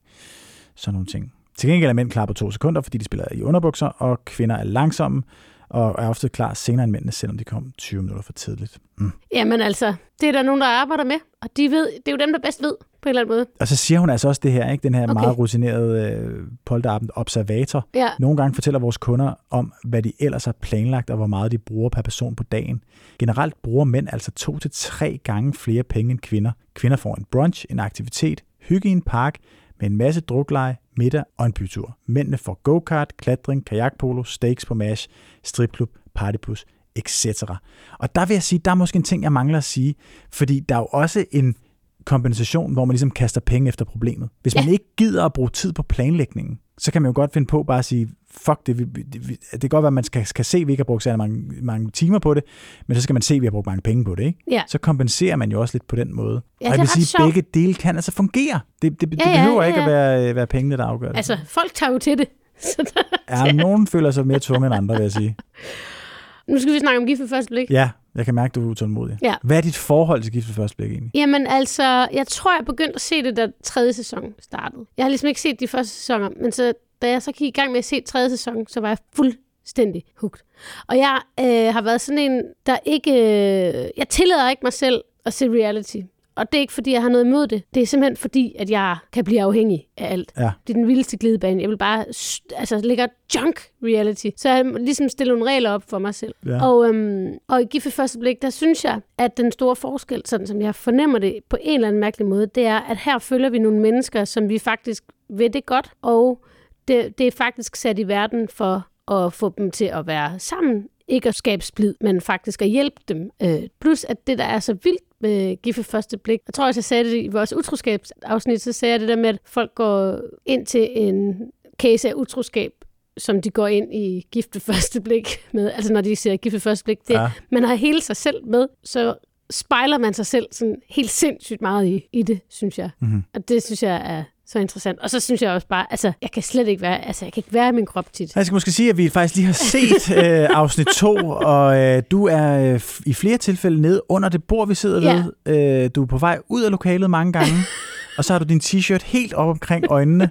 Sådan nogle ting. Til gengæld er mænd klar på to sekunder, fordi de spiller i underbukser, og kvinder er langsomme og er ofte klar senere end mændene, selvom de kom 20 minutter for tidligt. Mm. Jamen altså, det er der nogen, der arbejder med, og de ved, det er jo dem, der bedst ved, på en eller anden måde. Og så siger hun altså også det her, ikke? den her Okay. meget rutinerede øh, polterappen observator. Ja. Nogle gange fortæller vores kunder om, hvad de ellers har planlagt, og hvor meget de bruger per person på dagen. Generelt bruger mænd altså to til tre gange flere penge end kvinder. Kvinder får en brunch, en aktivitet, hygge i en park, med en masse drukleje, middag og en bytur. Mændene får go-kart, klatring, kajakpolo, steaks på MASH, stripklub, partypus, etc. Og der vil jeg sige, der er måske en ting, jeg mangler at sige, fordi der er jo også en kompensation, hvor man ligesom kaster penge efter problemet. Hvis man Ja. ikke gider at bruge tid på planlægningen, så kan man jo godt finde på bare at sige, fuck det, vi, vi- det kan godt være, at man skal, skal se, at vi ikke har brugt særlig mange, mange timer på det, men så skal man se, at vi har brugt mange penge på det. Ikke? Ja. Så kompenserer man jo også lidt på den måde. Ja, og det jeg vil sige, sjovt. begge dele kan altså fungere. Det, det, det Ja, ja, behøver ja, ikke ja. at være, være pengene, der afgør det. Altså, folk tager jo til det. Så der, Ja, nogen føler sig mere tunge end andre, vil jeg sige. nu skal vi snakke om gift ved første blik. Ja, jeg kan mærke, at du er utålmodig. Ja. Hvad er dit forhold til gift ved første blik egentlig? Jamen altså, jeg tror, jeg begyndte at se det, da tredje sæson startede. Jeg har ligesom ikke set de første sæsoner, men så, da jeg så gik i gang med at se tredje sæson, så var jeg fuldstændig hugt. Og jeg øh, har været sådan en, der ikke... Øh, jeg tillader ikke mig selv at se reality. Og det er ikke, fordi jeg har noget imod det. Det er simpelthen fordi, at jeg kan blive afhængig af alt. Ja. Det er den vildeste glidebane. Jeg vil bare altså, lægge junk reality. Så jeg ligesom stillet nogle regler op for mig selv. Ja. Og, øhm, og i Gift ved første blik, der synes jeg, at den store forskel, sådan som jeg fornemmer det på en eller anden mærkelig måde, det er, at her følger vi nogle mennesker, som vi faktisk ved det godt, og det, det er faktisk sat i verden for at få dem til at være sammen. Ikke at skabe splid, men faktisk at hjælpe dem. Øh, plus at det, der er så vildt med Gift ved første blik, jeg tror også, jeg sagde det i vores utroskabsafsnit, så sagde jeg det der med, at folk går ind til en case af utroskab, som de går ind i gift ved første blik med. Altså når de siger gift ved første blik. Det, Ja. Man har hele sig selv med, så spejler man sig selv sådan helt sindssygt meget i, i det, synes jeg. Mhm. Og det synes jeg er så interessant. Og så synes jeg også bare, altså, jeg kan slet ikke være, altså, jeg kan ikke være i min krop tit. Jeg skal måske sige, at vi faktisk lige har set øh, afsnit 2, og øh, du er øh, i flere tilfælde nede under det bord, vi sidder Ja. ved. Øh, du er på vej ud af lokalet mange gange, og så har du din t-shirt helt op omkring øjnene.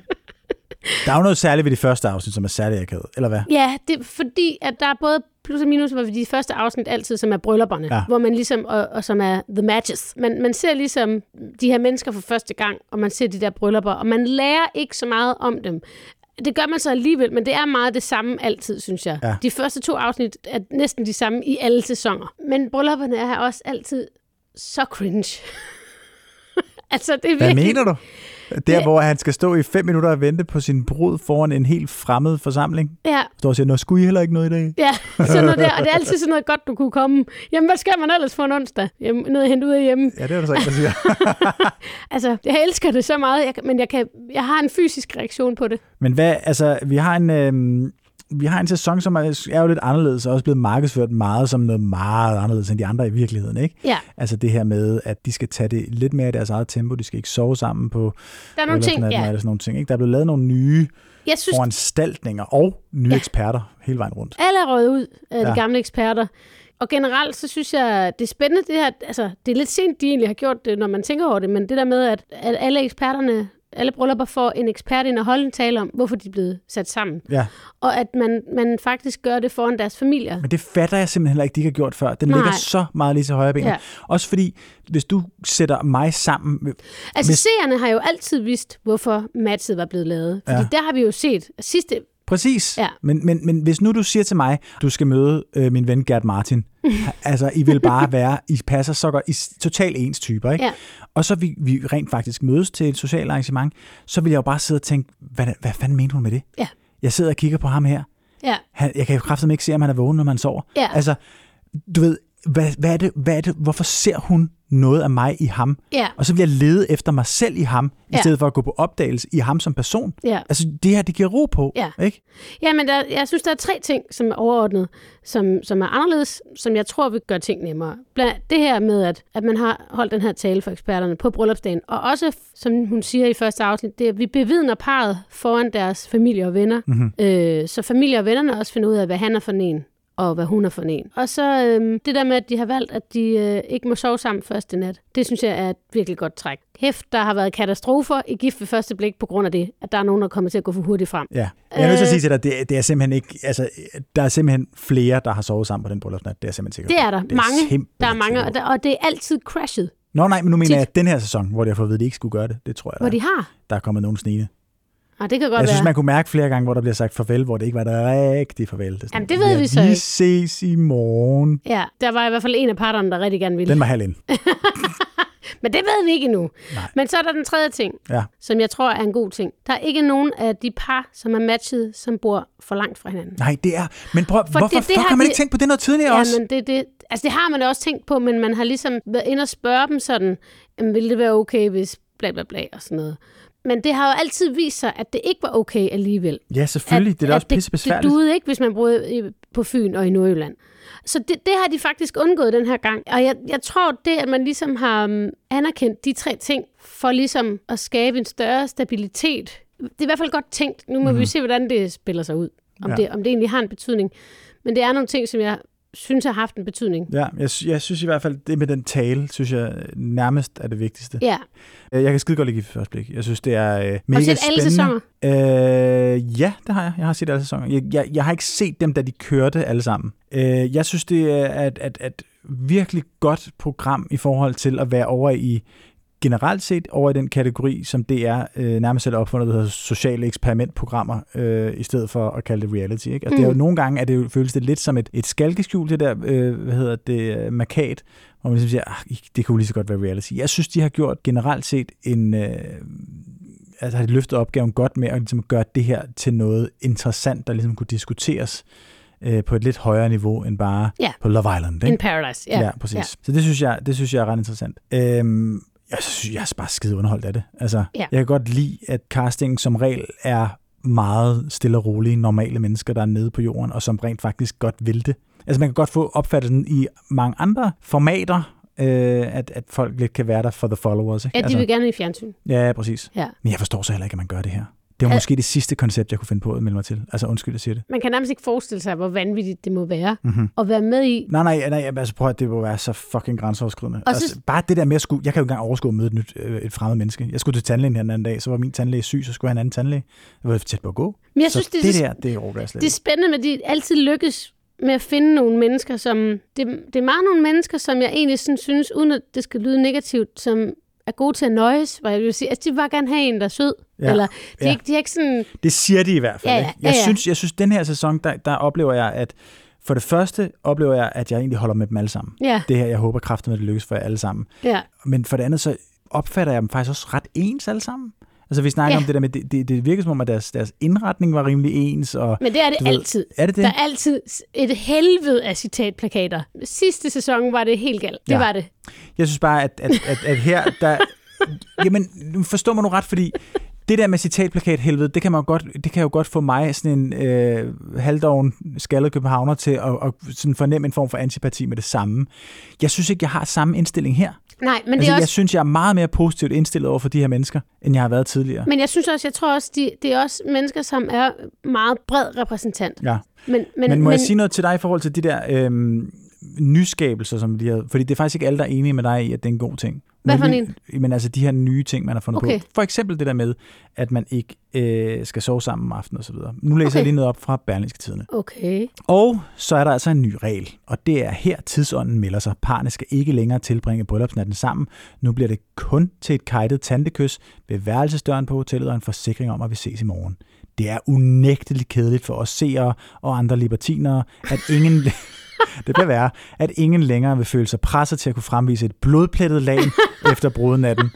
Der er jo noget særligt ved det første afsnit, som er særligt akavet, eller hvad? Ja, det er fordi, at der er både plus og minus ved de første afsnit altid, som er bryllupperne, Ja. hvor man ligesom, og, og som er the matches. Man, man ser ligesom de her mennesker for første gang, og man ser de der bryllupper, og man lærer ikke så meget om dem. Det gør man så alligevel, men det er meget det samme altid, synes jeg. Ja. De første to afsnit er næsten de samme i alle sæsoner. Men bryllupperne er også altid så cringe. altså, det er Hvad virkelig... mener du? Der, hvor han skal stå i fem minutter og vente på sin brud foran en helt fremmed forsamling. Ja, Står og siger, nå, skulle I heller ikke noget i dag? Ja, sådan noget der. Og det er altid sådan noget godt, du kunne komme. Jamen, hvad skal man ellers for en onsdag? Jamen, noget hente ud af hjemme. Ja, det er der så ikke, der siger. Altså, jeg elsker det så meget, jeg, men jeg, kan, jeg har en fysisk reaktion på det. Men hvad, altså, vi har en, øh, vi har en sæson, som er, er jo lidt anderledes, og også blevet markedsført meget som noget meget anderledes end de andre i virkeligheden, ikke? Ja, Altså det her med, at de skal tage det lidt mere i deres eget tempo, de skal ikke sove sammen på der er nogle ting, ja. eller sådan nogle ting. Ikke? Der er blevet lavet nogle nye Jeg synes, foranstaltninger og nye Ja. eksperter hele vejen rundt. alle er røget ud af. Ja. de gamle eksperter. Og generelt, så synes jeg, det er spændende det her, altså, det er lidt sent, de egentlig har gjort det, når man tænker over det, men det der med, at, at alle eksperterne, alle bryllupper får en ekspert ind og holde en tale om, hvorfor de er blevet sat sammen. Ja, Og at man, man faktisk gør det foran deres familier. men det fatter jeg simpelthen heller ikke, de ikke har gjort før. Den Nej. ligger så meget lige til højre ben. Ja. Også fordi, hvis du sætter mig sammen... med- Altså, Hvis- seerne har jo altid vidst, hvorfor matchet var blevet lavet. Fordi Ja. ja. der har vi jo set sidste... Præcis. Ja. Men, men, men hvis nu du siger til mig, du skal møde øh, min ven Gert Martin, altså I vil bare være, I passer så godt, I er totalt ens typer, ikke? Ja. Og så vi, vi rent faktisk mødes til et socialt arrangement, så vil jeg jo bare sidde og tænke, hvad, hvad fanden mener hun med det? Ja. Jeg sidder og kigger på ham her. Ja, Han, jeg kan jo kraftigt ikke se, om han er vågen, når man sover. Ja. Altså, du ved, hvad, hvad, er det, hvad er det, hvorfor ser hun noget af mig i ham? ja, Og så vil jeg lede efter mig selv i ham, i Ja. stedet for at gå på opdagelse i ham som person. ja. Altså, det her, det giver ro på, Ja. ikke? Ja, men der, jeg synes, der er tre ting, som er overordnet, som, som er anderledes, som jeg tror vil gøre ting nemmere. Blandt det her med, at, at man har holdt den her tale for eksperterne på bryllupsdagen, og også, som hun siger i første afsnit, det er, at vi bevidner parret foran deres familie og venner, Mhm. øh, så familie og vennerne også finder ud af, hvad han er for en og hvad hun er for en. Og så øhm, det der med, at de har valgt, at de øh, ikke må sove sammen første nat, det synes jeg er et virkelig godt træk. Hæft, der har været katastrofer i gift ved første blik på grund af det, at der er nogen, der kommer til at gå for hurtigt frem. Ja. Jeg er nødt til at Øh. sige til dig, det, det er simpelthen ikke, altså, der er simpelthen flere, der har sovet sammen på den bryllupsnat. Det er simpelthen sikker Det er der. Det er mange. Der er mange, og, der, og det er altid crashet, Nå nej, men nu mener Tit. jeg, at den her sæson, hvor de har fået at vide, at de ikke skulle gøre det, det tror jeg, hvor der, de er. har. der er kommet nogen snigende. Og det kan godt Jeg være. synes, man kunne mærke flere gange, hvor der bliver sagt farvel, hvor det ikke var det rigtige farvel. Det, Jamen, det ved ja, vi så Vi ses i morgen. Ja, der var i hvert fald en af parterne, der rigtig gerne ville. Den var halv ind. Men det ved vi ikke endnu. Nej. Men så er der den tredje ting, Ja. som jeg tror er en god ting. Der er ikke nogen af de par, som er matchet, som bor for langt fra hinanden. Nej, det er... Men prøv, For hvorfor det- det fuck har har man ikke tænkt på det noget tidligere Ja, også? men det, det, altså det har man da også tænkt på, men man har ligesom været inde og spørge dem sådan, ville det være okay, hvis bla bla bla og sådan noget. Men det har jo altid vist sig, at det ikke var okay alligevel. Ja, selvfølgelig. det er da også pisse det, det duede ikke, hvis man boede på Fyn og i Nordjylland. Så det, det har de faktisk undgået den her gang. Og jeg, jeg tror, det, at man ligesom har um, anerkendt de tre ting, for ligesom at skabe en større stabilitet. Det er i hvert fald godt tænkt. Nu må mm-hmm. vi jo se, hvordan det spiller sig ud. Om, ja. det, om det egentlig har en betydning. Men det er nogle ting, som jeg synes har haft en betydning. Ja, jeg, jeg synes i hvert fald, det med den tale, synes jeg nærmest er det vigtigste. Ja. Øh, Jeg kan skide godt lide Gift første blik. Jeg synes, det er øh, mega Har du set alle spændende. sæsoner? Øh, ja, det har jeg. Jeg har set alle sæsoner. Jeg, jeg, jeg har ikke set dem, da de kørte alle sammen. Øh, jeg synes, det er et, et, et virkelig godt program i forhold til at være over i generelt set over i den kategori, som det er øh, nærmest selv opfundet, der hedder sociale eksperimentprogrammer, øh, i stedet for at kalde det reality. Ikke? Altså, mm. det er jo Mm. nogle gange, at det jo, føles det lidt som et, et skalkeskjul, det der, øh, hvad hedder det, øh, markat, hvor man ligesom siger, ah, det kunne lige så godt være reality. Jeg synes, de har gjort generelt set en, øh, altså har de løftet opgaven godt med at ligesom gøre det her til noget interessant, der ligesom kunne diskuteres øh, på et lidt højere niveau end bare Ja. på Love Island. Ikke? In Paradise. Ja, Ja, præcis. Ja. Så det synes jeg, det synes jeg er ret interessant. Øhm, jeg synes, jeg er bare skide underholdt af det. Altså, Ja. Jeg kan godt lide, at castingen som regel er meget stille og rolige, normale mennesker, der er nede på jorden, og som rent faktisk godt vil det. Altså man kan godt få opfattelsen i mange andre formater, øh, at, at folk lidt kan være der for the followers. Ikke? Ja, de altså, vil gerne i fjernsyn. ja, præcis. Ja. Men jeg forstår så heller ikke, at man gør det her. Det var måske det sidste koncept, jeg kunne finde på at melde mig til. Altså undskyld, jeg siger det. Man kan nærmest ikke forestille sig, hvor vanvittigt det må være Mm-hmm. at være med i. Nej, nej, nej, altså prøv at det må være så fucking grænseoverskridende. Og Altså, så- bare det der med at skulle, jeg kan jo ikke engang overskue at møde et, nyt, øh, et fremmed menneske. Jeg skulle til tandlægen her den anden dag, så var min tandlæge syg, så skulle jeg have en anden tandlæge. Jeg var tæt på at gå. Men jeg så synes, det, det, det, der, det jeg slet det er spændende, med de altid lykkes med at finde nogle mennesker, som... Det, det er meget nogle mennesker, som jeg egentlig sådan synes, uden at det skal lyde negativt, som er gode til at nøjes, hvor jeg vil sige, altså de vil bare gerne have en, der er sød. Ja. Eller de, ja. ikke, de er ikke sådan... Det siger de i hvert fald. Ja, ikke? ja, Jeg, ja, ja. synes, jeg synes, den her sæson, der, der oplever jeg, at for det første oplever jeg, at jeg egentlig holder med dem alle sammen. Ja, Det her, jeg håber kraftigt, at det lykkes for jer alle sammen. ja. Men for det andet, så opfatter jeg dem faktisk også ret ens alle sammen. Altså vi snakker Ja. om det der med, det, det, det virker som om, at deres, deres indretning var rimelig ens. Og, Men det er det ved- altid. er det det? Der er altid et helvede af citatplakater. Sidste sæson var det helt galt. Det Ja. var det. Jeg synes bare, at, at, at, at her, der... Jamen, forstår man nu ret, fordi det der med citatplakat helvede, det kan, man jo godt, det kan jo godt få mig, sådan en øh, halvdoven skaldet københavner, til at, at sådan fornemme en form for antipati med det samme. Jeg synes ikke, jeg har samme indstilling her. Nej, men det altså, er Jeg også... synes, jeg er meget mere positivt indstillet over for de her mennesker, end jeg har været tidligere. Men jeg synes også, jeg tror også, de, det er også mennesker, som er meget bred repræsentant. Ja. Men, men, Men, må men, jeg sige noget til dig i forhold til de der øhm, nyskabelser, som de havde? Fordi det er faktisk ikke alle, der er enige med dig i, at det er en god ting. Hvad for Men, Men altså de her nye ting, man har fundet Okay. på. For eksempel det der med, at man ikke øh, skal sove sammen om aftenen osv. Nu læser Okay. jeg lige noget op fra Berlingske Tidene. Okay. Og så er der altså en ny regel, og det er her tidsånden melder sig. Parne skal ikke længere tilbringe bryllupsnatten sammen. Nu bliver det kun til et kajtet tantekys ved værelsesdøren på hotellet og en forsikring om, at vi ses i morgen. Det er unægteligt kedeligt for os seere og andre libertinere, at ingen... det bliver værre, at ingen længere vil føle sig presset til at kunne fremvise et blodplettet lag efter brudnatten.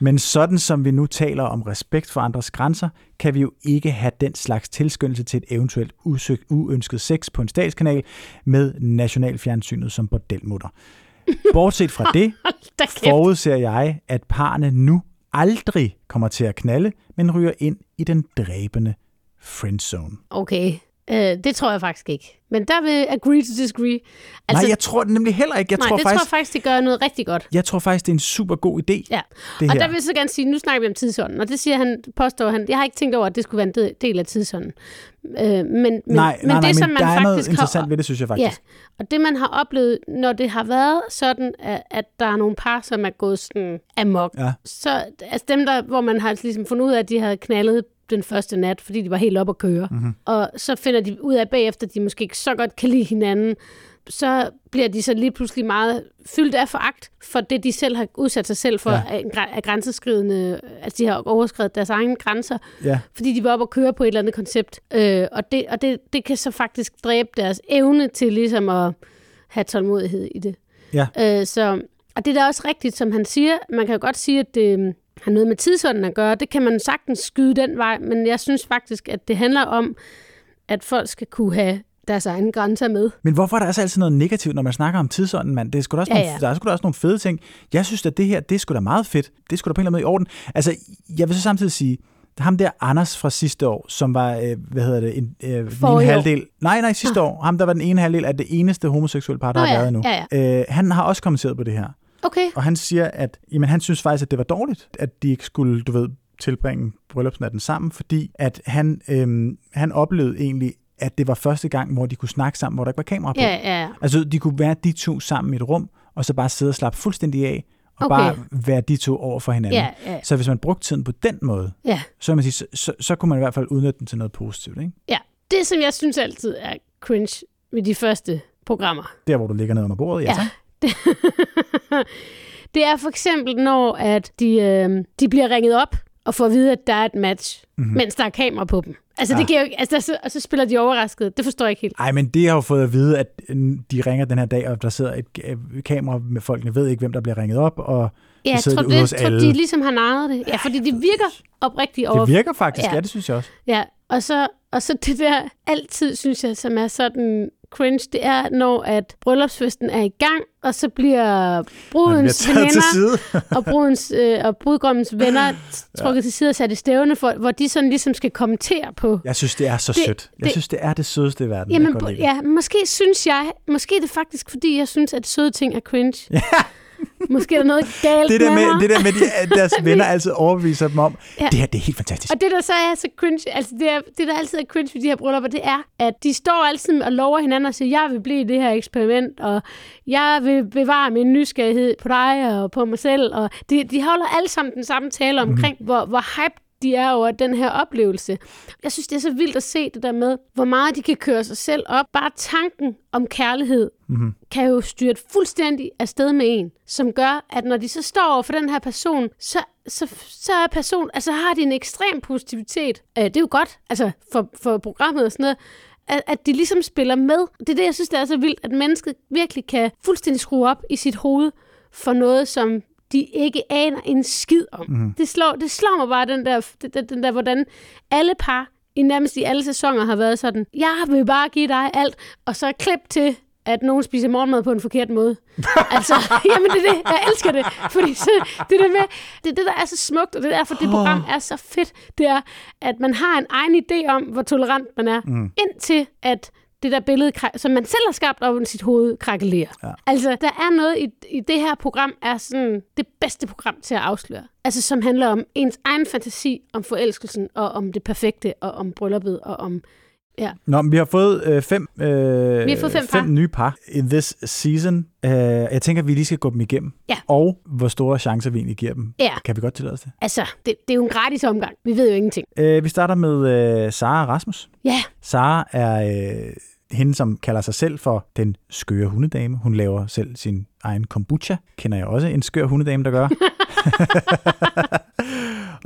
Men sådan som vi nu taler om respekt for andres grænser, kan vi jo ikke have den slags tilskyndelse til et eventuelt usøgt, uønsket sex på en statskanal med nationalfjernsynet som bordelmutter. Bortset fra det, forudser jeg, at parne nu aldrig kommer til at knalde, men ryger ind i den dræbende friendzone. Okay. Øh, det tror jeg faktisk ikke. Men der vil agree to disagree. Altså, Nej, jeg tror det nemlig heller ikke. Jeg, nej, tror det faktisk, tror jeg faktisk, det gør noget rigtig godt. jeg tror faktisk, det er en super god idé, Ja. Og her. der vil jeg så gerne sige, nu snakker vi om tidsånden, og det siger han, påstår han, jeg har ikke tænkt over, at det skulle være en del- af tidsånden. Øh, men, men, nej, men nej, det, nej, som men man der er noget faktisk interessant har, ved det, synes jeg Ja, faktisk. og det man har oplevet, når det har været sådan, at, at der er nogle par, som er gået sådan amok, Ja. så altså dem, der, hvor man har ligesom fundet ud af, at de havde knaldet den første nat, fordi de var helt op at køre. Mhm. Mm-hmm. Og så finder de ud af bagefter, at de måske ikke så godt kan lide hinanden. Så bliver de så lige pludselig meget fyldt af foragt for det, de selv har udsat sig selv for Ja. af, af grænseskridende, altså de har overskrevet deres egne grænser, Ja. fordi de var oppe at køre på et eller andet koncept. Øh, og det, og det, det kan så faktisk dræbe deres evne til ligesom at have tålmodighed i det. Ja. Øh, så, og det er da også rigtigt, som han siger. Man kan jo godt sige, at det øh, har noget med tidsånden at gøre. Det kan man sagtens skyde den vej, men jeg synes faktisk, at det handler om, at folk skal kunne have deres egne grænser med. Men hvorfor er der altså altid noget negativt, når man snakker om tidsånden, mand? Det er sgu da også Ja, nogle, ja. Der er sgu da også nogle fede ting. Jeg synes, at det her, det er sgu da meget fedt. Det er sgu da på en eller anden måde i orden. Altså, jeg vil så samtidig sige, ham der Anders fra sidste år, som var, øh, hvad hedder det, en, øh, år. halvdel. Nej, nej, sidste år. Ham, der var den ene halvdel af det eneste homoseksuelle par, der Nå har ja, været nu. ja, Øh, han har også kommenteret på det her. Okay. Og han siger, at jamen, han synes faktisk, at det var dårligt, at de ikke skulle, du ved, tilbringe bryllupsnatten sammen, fordi at han, øhm, han oplevede egentlig, at det var første gang, hvor de kunne snakke sammen, hvor der ikke var kamera på. Ja, ja. Altså, de kunne være de to sammen i et rum, og så bare sidde og slappe fuldstændig af, og Okay. bare være de to over for hinanden. Ja, ja. Så hvis man brugte tiden på den måde, ja. så, man sige, så, så, så kunne man i hvert fald udnytte den til noget positivt. Ikke? ja. Det, som jeg synes altid er cringe ved de første programmer, Der, hvor du ligger ned under bordet, ja, Ja. tak. Det, det er for eksempel, når at de, øh, de bliver ringet op og får at vide, at der er et match, mm-hmm. mens der er kamera på dem. Altså, det. Ja. giver jo ikke, altså, der, så, og så spiller de overrasket. Det forstår jeg ikke helt. Ej, men det har jo fået at vide, at øh, de ringer den her dag, og der sidder et øh, kamera med folkene, ved ikke, hvem der bliver ringet op, og Ja, jeg sidder tror, de ude det, hos tror alle. de ligesom har narret det. Ja, fordi det virker oprigtigt over. det virker faktisk. Ja. ja, det synes jeg også. Ja, og så, og så det der altid, synes jeg, som er sådan cringe, det er, når at bryllupsfesten er i gang, og så bliver brudens veninder og, brudens, øh, og brudgommens venner trukket ja. til side og sat i stævne, for, hvor de sådan ligesom skal kommentere på. Jeg synes, det er så Det- sødt. Jeg det- synes, det er det sødeste i verden. Jamen, ja, måske synes jeg, måske er det faktisk, fordi jeg synes, at søde ting er cringe. Ja. Måske er der noget galt Det der med, med, det der med de, deres venner altid overbeviser dem om, Ja. det her, det er helt fantastisk. Og det, der så er så cringe, altså det, er, det, der altid er cringe ved de her bryllupper, det er, at de står altid og lover hinanden og siger, jeg vil blive i det her eksperiment, og jeg vil bevare min nysgerrighed på dig og på mig selv. Og de, de holder alle sammen den samme tale omkring, mm. hvor, hvor hype de er over den her oplevelse. Jeg synes, det er så vildt at se det der med, hvor meget de kan køre sig selv op. Bare tanken om kærlighed Mm-hmm. kan jo styre fuldstændig afsted med en, som gør, at når de så står over for den her person, så, så, så er person, altså har de en ekstrem positivitet. Øh, det er jo godt, altså for, for programmet og sådan noget, at, at de ligesom spiller med. Det er det, jeg synes, det er så vildt, at mennesket virkelig kan fuldstændig skrue op i sit hoved for noget, som de ikke aner en skid om. Mm. Det, slår, det slår mig bare, den der, den, den der, hvordan alle par i nærmest i alle sæsoner har været sådan, jeg vil bare give dig alt, og så klip til, at nogen spiser morgenmad på en forkert måde. altså, jamen det er det, jeg elsker det. Fordi så, det der med, det er det, der er så smukt, og det er derfor, det program er så fedt, det er, at man har en egen idé om, hvor tolerant man er, mm. indtil at det der billede, som man selv har skabt op i sit hoved, krakelerer. Ja. Altså, der er noget i, i det her program, er sådan det bedste program til at afsløre. Altså, som handler om ens egen fantasi, om forelskelsen, og om det perfekte, og om brylluppet, og om... Ja. Nå, men vi har fået øh, fem, øh, Vi har fået fem fem par. nye par in this season. Uh, jeg tænker, at vi lige skal gå dem igennem. Ja. Og hvor store chancer vi egentlig giver dem. Ja, Kan vi godt tillade os det? altså, det, det er jo en gratis omgang. Vi ved jo ingenting. Uh, vi starter med uh, Sara Rasmus. Ja, Sara er øh, hende, som kalder sig selv for den skøre hundedame. Hun laver selv sin egen kombucha. Kender jeg også en skør hundedame, der gør.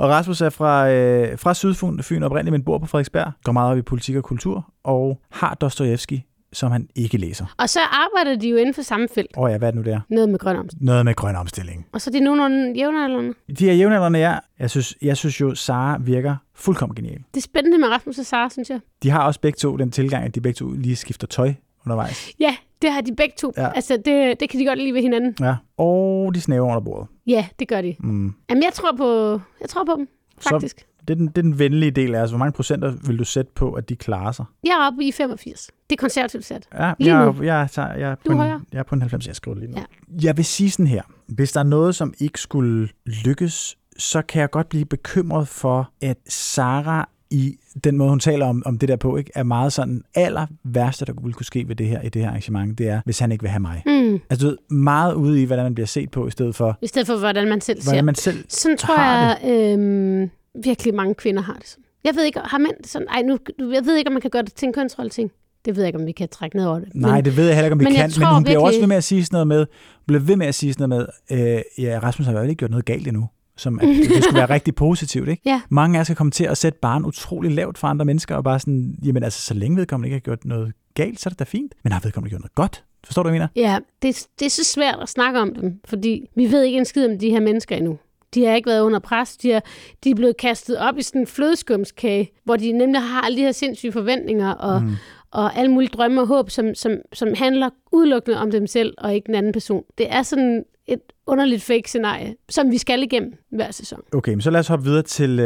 og Rasmus er fra, øh, fra Sydfyn, Fyn oprindeligt, men bor på Frederiksberg. Går meget op i politik og kultur, og har Dostojevski, som han ikke læser. og så arbejder de jo inden for samme felt. Og ja, hvad er det nu der? Noget med grøn omstilling. Noget med grøn omstilling. Og så er de nogenlunde jævnaldrende. De er jævnaldrende, ja. Jeg synes, jeg synes jo, Sara virker fuldkommen genial. Det er spændende med Rasmus og Sara, synes jeg. De har også begge to den tilgang, at de begge to lige skifter tøj undervejs. Ja, det har de begge to. Ja. Altså, det, det kan de godt lide ved hinanden. Ja. Og de snæver under bordet. Ja, det gør de. Mm. Jamen, jeg tror på, jeg tror på dem, Så- faktisk. Det er, den, det er den venlige del af os. Hvor mange procenter vil du sætte på, at de klarer sig? Jeg er oppe i 85. Det er konservativt sat. Ja, Lige jeg, nu. er- jeg, jeg, jeg, er Du på er en, højere. jeg er på en 90, jeg skriver lige nu. Ja. Jeg vil sige sådan her. Hvis der er noget, som ikke skulle lykkes, så kan jeg godt blive bekymret for, at Sara i den måde, hun taler om, om det der på, ikke, er meget sådan aller værste, der ville kunne ske ved det her, i det her arrangement, det er, hvis han ikke vil have mig. Mm. Altså, du ved, meget ude i, hvordan man bliver set på, i stedet for, I stedet for, hvordan man selv ser. hvordan man selv Sådan tror jeg, øhm, virkelig mange kvinder har det sådan. Jeg ved ikke, har mænd det sådan? Ej, nu, jeg ved ikke, om man kan gøre det til en kønsrolle ting. Det ved jeg ikke, om vi kan trække ned over det. Nej, det ved jeg heller ikke, om vi men kan, men hun bliver jo også virkelig- ved med at sige sådan noget med, bliver ved med at sige sådan noget med, øh, ja, Rasmus har jo ikke gjort noget galt endnu, som at det skulle være rigtig positivt, ikke? Ja. Mange af os skal komme til at sætte barn utrolig lavt for andre mennesker, og bare sådan, jamen altså, så længe vedkommende ikke har gjort noget galt, så er det da fint. Men har vedkommende gjort noget godt? Forstår du, hvad jeg mener? Ja, det, det er så svært at snakke om dem, fordi vi ved ikke en skid om de her mennesker endnu. De har ikke været under pres. De er, de er blevet kastet op i sådan en flødeskumskage, hvor de nemlig har alle de her sindssyge forventninger og, mm. og alle mulige drømme og håb, som, som, som handler udelukkende om dem selv og ikke den anden person. Det er sådan et underligt fake-scenarie, som vi skal igennem hver sæson. Okay, men så lad os hoppe videre til øh,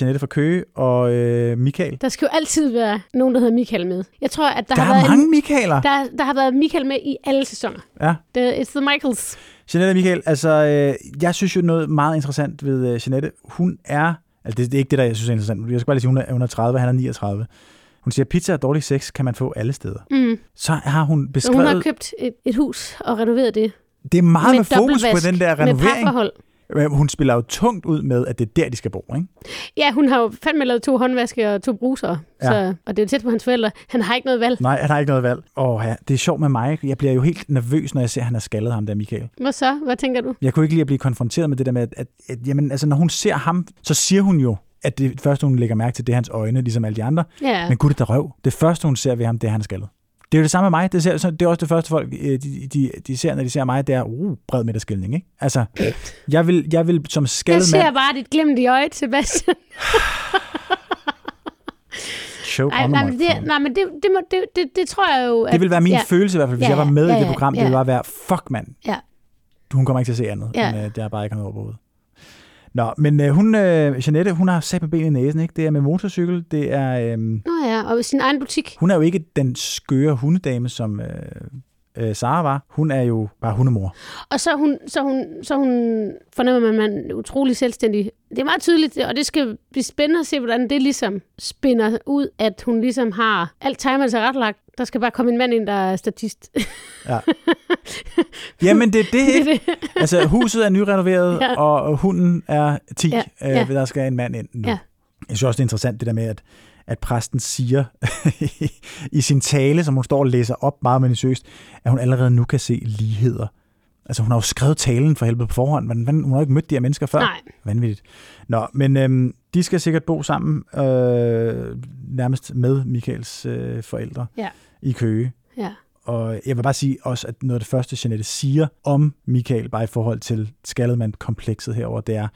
Jeanette fra Køge og øh, Michael. Der skal jo altid være nogen, der hedder Michael med. Jeg tror, at der, Der har er været mange en, Michaeler. der, der har været Michael med i alle sæsoner. Ja. The, it's the Michaels. Jeanette og Michael, altså, øh, jeg synes jo noget meget interessant ved øh, Jeanette. Hun er, altså det, det er ikke det, der jeg synes er interessant. Jeg skal bare lige sige, hun er, hun er 30, han er 39. Hun siger, pizza og dårlig sex kan man få alle steder. Mm. Så har hun beskrevet... hun har købt et, et hus og renoveret det. Det er meget med, fokus på den der Med renovering. Men Hun spiller jo tungt ud med, at det er der, de skal bo. Ikke? Ja, hun har jo fandme lavet to håndvaske og to bruser. Ja. Så, og det er jo tæt på hans forældre. Han har ikke noget valg. Nej, han har ikke noget valg. Åh, ja, det er sjovt med mig. Jeg bliver jo helt nervøs, når jeg ser, at han har skaldet ham der, Michael. Hvad så? Hvad tænker du? Jeg kunne ikke lide at blive konfronteret med det der med, at, at, at jamen, altså, når hun ser ham, så siger hun jo, at det første, hun lægger mærke til, det er hans øjne, ligesom alle de andre. Ja, Men gud, det der røv. Det første, hun ser ved ham, det er, han skaldet. Det er jo det samme med mig. Det, ser, det er også det første folk, øh, de, de, de ser, når de ser mig, det er, uh, bred midterskilning, ikke? Altså, jeg vil, jeg vil som jeg skaldet ser bare dit glimt i øjet, Sebastian. Show Ej, nej, men, det, nej, men det, det, må, det, det, det tror jeg jo... At, Det vil være min ja, følelse i hvert fald, hvis Ja, jeg var med ja, i det ja, program. Det ja. ville bare være, fuck mand. Ja. Hun kommer ikke til at se andet, Ja. men øh, det er bare ikke noget over på hovedet. Nå, men øh, hun, øh, Jeanette, hun har sat med ben i næsen, ikke? Det er med motorcykel, det er... Øh, Nå ja, og sin egen butik. hun er jo ikke den skøre hundedame, som øh, øh, Sara var. Hun er jo bare hundemor. Og så er hun, så hun, så hun fornemmer man, at man er utrolig selvstændig. Det er meget tydeligt, og det skal blive spændende at se, hvordan det ligesom spænder ud, at hun ligesom har alt timet sig retlagt. Der skal bare komme en mand ind, der er statist. Jamen, det er det, det ikke? det. Altså, huset er nyrenoveret, Ja. og hunden er 10. Ja, Øh, ja. Der skal en mand ind nu. Ja. Jeg synes også, det er interessant, det der med, at, at præsten siger i sin tale, som hun står og læser op meget minutiøst, at hun allerede nu kan se ligheder. Altså, hun har jo skrevet talen for helvede på forhånd, men hun har ikke mødt de her mennesker før. Nej, Vanvittigt. Nå, men øhm, de skal sikkert bo sammen, øh, nærmest med Michaels øh, forældre Ja. i Køge. ja. Og jeg vil bare sige også, at noget af det første, Jeanette siger om Michael, bare i forhold til skalledmand-komplekset herover, det er,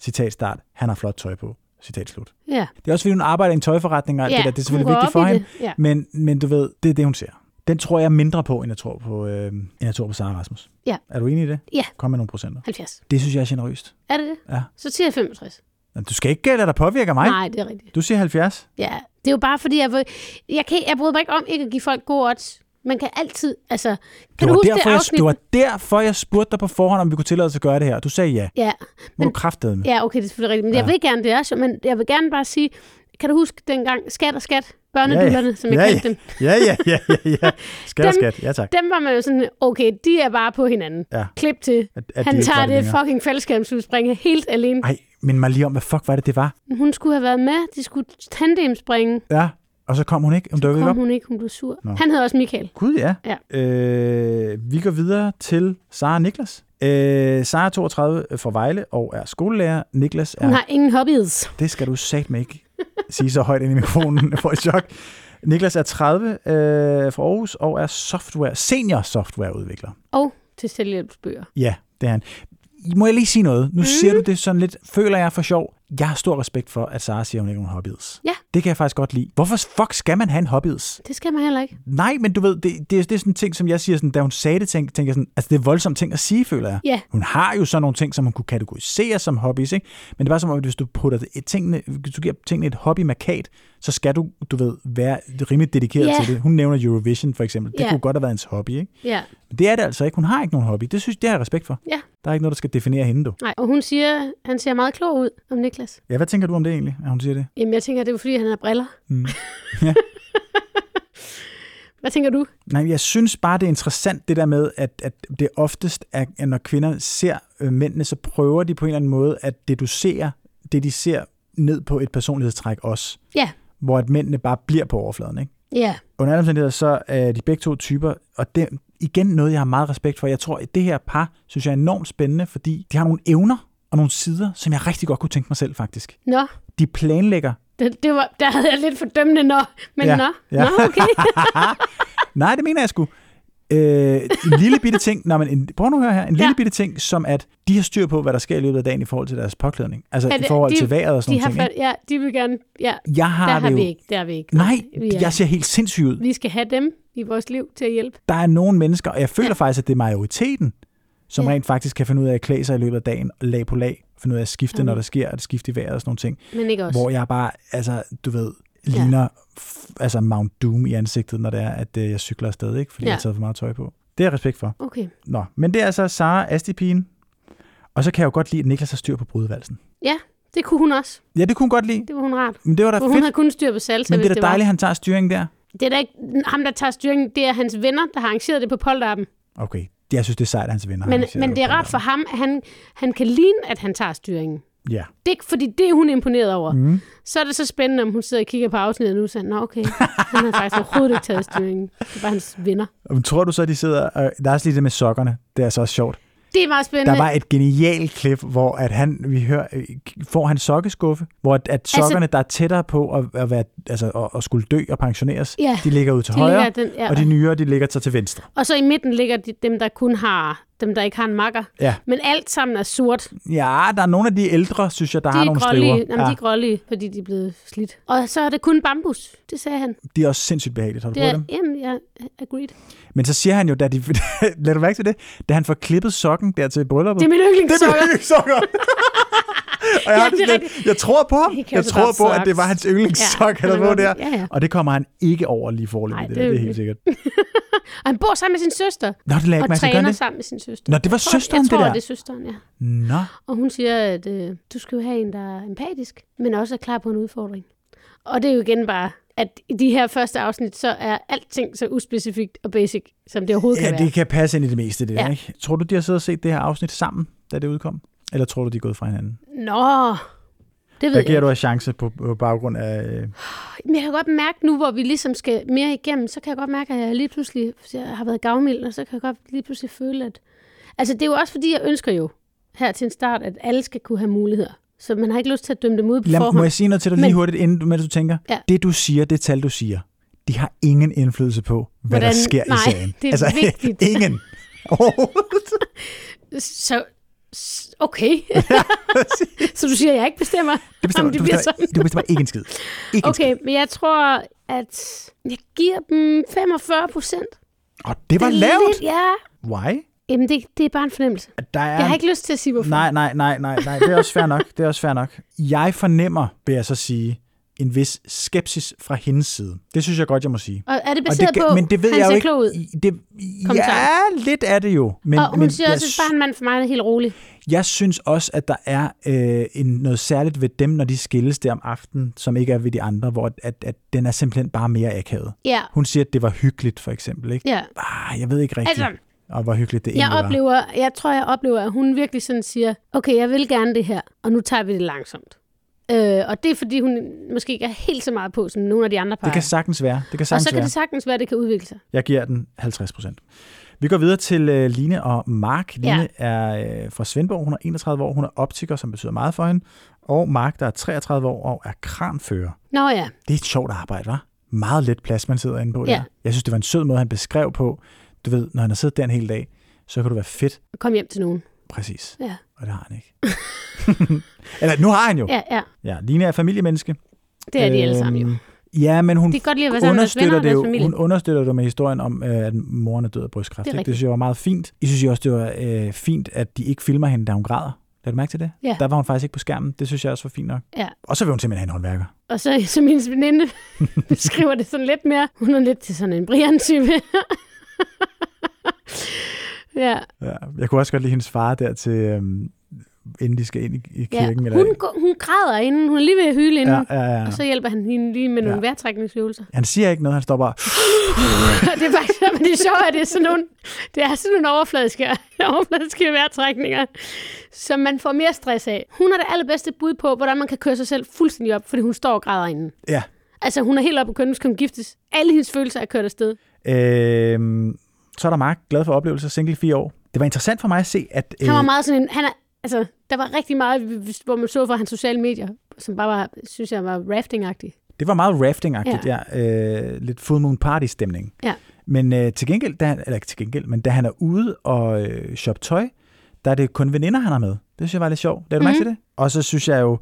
citat start, han har flot tøj på. Citat slut. Ja, Det er også, fordi hun arbejder i en tøjforretning, og alt ja. det der, det er selvfølgelig vigtigt for hende. Ja. Men, men du ved, det er det, hun ser. Den tror jeg mindre på, end jeg tror på, øh, end jeg tror på Sara Rasmus. Ja. Er du enig i det? Ja. Kom med nogle procenter. 70. Det synes jeg er generøst. Er det det? Ja. Så siger jeg 65. Men Du skal ikke lade dig påvirke af mig. Nej, det er rigtigt. Du siger 70. Ja, det er jo bare fordi, jeg, jeg, kan, jeg bryder mig ikke om ikke at give folk gode odds. Man kan altid, altså... Kan Det du var, huske derfor, det jeg, afsnit? det var derfor, jeg spurgte dig på forhånd, om vi kunne tillade os at gøre det her. Du sagde ja. Ja, Må Men- du kraftede med. ja, okay, det er selvfølgelig rigtigt. Men Ja. jeg vil gerne, det er men jeg vil gerne bare sige, kan du huske dengang skat og skat, børnedullerne, som jeg Ja, kaldte dem, Ja, ja, ja, ja, ja. Skat Dem- skat. Ja, tak. dem var man jo sådan, okay, de er bare på hinanden. Ja. Klip til. At, at Han tager det længere. fucking faldskærmsudspringe helt alene. Ej, men mig lige om, hvad fuck var det, det var? Hun skulle have været med, de skulle tandemspringe. Ja, og så kom hun ikke. Hun ikke Kom op. hun ikke, hun blev sur. Nå. Han hedder også Michael. Gud, ja. Ja. Øh, vi går videre til Sara Niklas. Øh, Sara er 32 fra Vejle og er skolelærer. Niklas er... Hun har ingen hobbies. Det skal du satme ikke sige så højt ind i mikrofonen for et chok. Niklas er 30 øh, fra Aarhus og er software, senior softwareudvikler. Og til selvhjælpsbøger. Ja, det er han. Må jeg lige sige noget? Nu mm. siger du det sådan lidt, føler jeg for sjov. Jeg har stor respekt for, at Sara siger, at hun ikke har nogen hobbies. Ja. Det kan jeg faktisk godt lide. Hvorfor fuck skal man have en hobbies? Det skal man heller ikke. Nej, men du ved, det, det, er- det er sådan en ting, som jeg siger, sådan, da hun sagde det, tænker, tænker jeg sådan, altså det er voldsomt ting at sige, føler jeg. Ja. Hun har jo sådan nogle ting, som hun kunne kategorisere som hobbies, ikke? Men det er bare som om, at hvis du putter det, et tingene, hvis du giver tingene et hobby-markat, så skal du, du ved, være rimelig dedikeret Ja. til det. Hun nævner Eurovision for eksempel. Det Ja. kunne godt have været hendes hobby, ikke? Ja. Men det er det altså ikke. Hun har ikke nogen hobby. Det synes det har jeg respekt for. Ja. Der er ikke noget, der skal definere hende, du. Nej, og hun siger, han ser meget klog ud om Niklas. Ja, hvad tænker du om det egentlig, at hun siger det? Jamen, jeg tænker, det er fordi, han har briller. Mm. Ja. Hvad tænker du? Nej, jeg synes bare, det er interessant det der med, at, at det oftest er, at når kvinder ser øh, mændene, så prøver de på en eller anden måde at deducere det, de ser ned på et personlighedstræk også. Ja. Hvor at mændene bare bliver på overfladen, ikke? Ja. Under alle omstændigheder, så er de begge to typer, og det igen noget, jeg har meget respekt for. Jeg tror, at det her par, synes jeg er enormt spændende, fordi de har nogle evner og nogle sider, som jeg rigtig godt kunne tænke mig selv, faktisk. Nå, De planlægger. det, det var, der havde jeg lidt fordømmende nå. Men Ja, nå, ja. nå, okay. Nej, det mener jeg sgu. Øh, en lille bitte ting, nej, men en, prøv nu at høre her, en lille Ja. bitte ting, som at de har styr på, hvad der sker i løbet af dagen i forhold til deres påklædning. Altså Ja, i det- forhold de- til vejret og sådan De har noget. ja, de vil gerne, ja, Jeg har der det har jo, vi ikke, der har vi ikke. Nej, vi, er, jeg ser helt sindssyg ud. vi skal have dem i vores liv til at hjælpe. Der er nogle mennesker, og jeg føler ja. faktisk, at det er majoriteten, som Ja. rent faktisk kan finde ud af at klæde sig i løbet af dagen, lag på lag, finde ud af at skifte, Ja. når der sker et skift i vejret og sådan nogle ting. Men ikke også. Hvor jeg bare, altså, du ved, Ja. ligner f- altså Mount Doom i ansigtet, når det er, at øh, jeg cykler afsted, ikke? fordi ja. Ja. jeg har taget for meget tøj på. Det har jeg respekt for. Okay. Nå, men det er altså Sara Astipien. Og så kan jeg jo godt lide, at Niklas har styr på brudevalsen. Det kunne hun også. Ja, det kunne hun godt lide. Det var hun rart. Men det var da For hun fedt. havde kun styr på salsa, Men det er da dejligt, at han tager styringen der. Det er da ikke ham, der tager styringen. Det er hans venner, der har arrangeret det på polterappen. Okay, jeg synes, det er sejt, at hans venner Men, men det er rart for ham, at han, han kan ligne, at han tager styringen. Ja. Det er fordi det er hun imponeret over. Mm. Så er det så spændende, om hun sidder og kigger på afsnittet nu og siger, nå okay, han har faktisk overhovedet ikke taget styringen. Det var hans venner. Men Tror du så, at de sidder... Og der er også lige det med sokkerne. Det er så også sjovt. Det er meget spændende. Der var et genialt klip, hvor at han, vi hører, får han sokkeskuffe, hvor at, at sokkerne, der er tættere på at, at, være, altså, at, at skulle dø og pensioneres, Ja, de ligger ud til de højre, den, ja. og de nyere, de ligger så til venstre. og så i midten ligger de, dem, der kun har, dem, der ikke har en makker. Ja. Men alt sammen er sort. Ja, der er nogle af de ældre, synes jeg, der De har nogle grålige, striver. jamen, Ja, de er grålige, fordi de er blevet slidt. Og så er det kun bambus, det sagde han. de er også sindssygt behageligt. Har du Det prøvet er, dem? jamen, jeg agreed. Men så siger han jo, da de, lad du mærke til det, da han får klippet sokken der til brylluppet. Det er min det er yndlingssokker. min yndlingssokker. Og jeg, Ja, det lidt, jeg tror på ham. Jeg tror på, at det var hans yndlingssok, Ja, han havde han på er der. ja, ja. Og det kommer han ikke over lige forløbet. Det, det der, det er helt sikkert. Og han bor sammen med sin søster. Nå, det lagde Og ikke træner det? sammen med sin søster. Nå, det var Jeg tror- søsteren, jeg tror, det der. det er søsteren, ja. Nå, Og hun siger, at øh, du skal jo have en, der er empatisk, men også er klar på en udfordring. Og det er jo igen bare, at i de her første afsnit, så er alting så uspecifikt og basic, som det overhovedet ja, kan være. det kan passe ind i det meste, det der, Ja. ikke? Tror du, de har siddet og set det her afsnit sammen, da det udkom? Eller tror du, de er gået fra hinanden? Nå, det ved Hvad jeg giver ikke. du af chance på, på baggrund af... øh, Men jeg kan godt mærke nu, hvor vi ligesom skal mere igennem, så kan jeg godt mærke, at jeg lige pludselig jeg har været gavmild, og så kan jeg godt lige pludselig føle, at... Altså, det er jo også fordi, jeg ønsker jo her til en start, at alle skal kunne have muligheder. Så man har ikke lyst til at dømme dem ud på Lad, må forhånd. jeg sige noget til dig lige Men- hurtigt, inden du, mens du tænker? Ja. Det, du siger, det tal, du siger, de har ingen indflydelse på, hvad Hvordan- der sker nej, i sagen. Altså, det er vigtigt. ingen. Så, okay. så du siger, at jeg ikke bestemmer, Det bestemmer, om det du, bliver bestemmer, sådan? du bestemmer ikke en skid. Ikke en Okay, men jeg tror, at jeg giver dem 45 procent. skid. Og det var lavt. Lidt, ja. Why? Jamen, det, det er bare en fornemmelse. Der er Jeg har ikke lyst til at sige, hvorfor. Nej, nej, nej, nej, nej, det er også fair nok. Det er også fair nok. Jeg fornemmer, vil jeg så sige, en vis skepsis fra hendes side. Det synes jeg godt, jeg må sige. Og er det Og baseret det, på, men det ved han jeg jo ikke. ud? Det, ja, lidt er det jo. Men, og hun men siger jeg, også, at bare en mand for mig er helt rolig. jeg synes også, at der er øh, en, noget særligt ved dem, når de skilles der om aftenen, som ikke er ved de andre, hvor at, at den er simpelthen bare mere akavet. Ja, Hun siger, at det var hyggeligt, for eksempel. Ikke? ja. Ah, jeg ved ikke rigtigt, Altså, og hvor hyggeligt det jeg egentlig var. oplever, jeg tror, jeg oplever, at hun virkelig sådan siger, okay, jeg vil gerne det her, og nu tager vi det langsomt. Øh, og det er, fordi hun måske ikke er helt så meget på, som nogle af de andre par. Det kan sagtens være. Det kan og sagtens så kan være. det sagtens være, at det kan udvikle sig. Jeg giver den 50 procent. Vi går videre til øh, Line og Mark. Line Ja. er øh, fra Svendborg. Hun er 31 år. Hun er optiker, som betyder meget for hende. Og Mark, der er 33 år og er kranfører. Nå ja, Det er et sjovt arbejde, var? Meget let plads, man sidder inde på Ja. der. Jeg synes, det var en sød måde, han beskrev på. Du ved, når han har siddet der en hel dag, så kan du være fedt. kom hjem til nogen. Præcis. Ja, Og det har han ikke. Eller nu har han jo. ja, ja. Ja, Line er familiemenneske. det er de alle sammen jo. Øhm, Ja, men hun De kan godt lide at være sammen understøtter det jo, hun understøtter det med historien om, øh, at moren er død af brystkræft. Det det synes jeg var meget fint. Jeg synes også, det var øh, fint, at de ikke filmer hende, da hun græder. Lad du mærke til det? Ja. Der var hun faktisk ikke på skærmen. Det synes jeg også var fint nok. Ja. Og så vil hun simpelthen have en håndværker. Og så som hendes veninde beskriver det sådan lidt mere. Hun er lidt til sådan en Brian-type. Ja, Ja. Jeg kunne også godt lide hendes far der til, øhm, inden de skal ind i, i ja. kirken. Hun, går, hun græder inden. Hun er lige ved at hyle inden. ja, ja, ja. Og så hjælper han hende lige med nogle Ja. vejrtrækningsøvelser. Han siger ikke noget, han står bare... det er faktisk, men det er sjovt, at det er sådan nogle, det er sådan nogle overfladiske, overfladiske vejrtrækninger, som man får mere stress af. Hun er det allerbedste bud på, hvordan man kan køre sig selv fuldstændig op, fordi hun står og græder inden. Ja. Altså, hun er helt oppe på kønnen, skal hun giftes. Alle hendes følelser er kørt afsted. Øhm, så er der Mark, glad for oplevelser, single fire år. Det var interessant for mig at se, at... Han var meget sådan en, han er, altså, der var rigtig meget, hvor man så fra hans sociale medier, som bare var, synes jeg, var rafting-agtigt. Det var meget rafting-agtigt, ja. ja. Øh, lidt full moon party-stemning. Ja. Men øh, til gengæld, da han, eller ikke til gengæld, men da han er ude og øh, shoppe tøj, der er det kun veninder, han har med. Det synes jeg var lidt sjovt. Lad du mm-hmm. mærke til det? Og så synes jeg jo,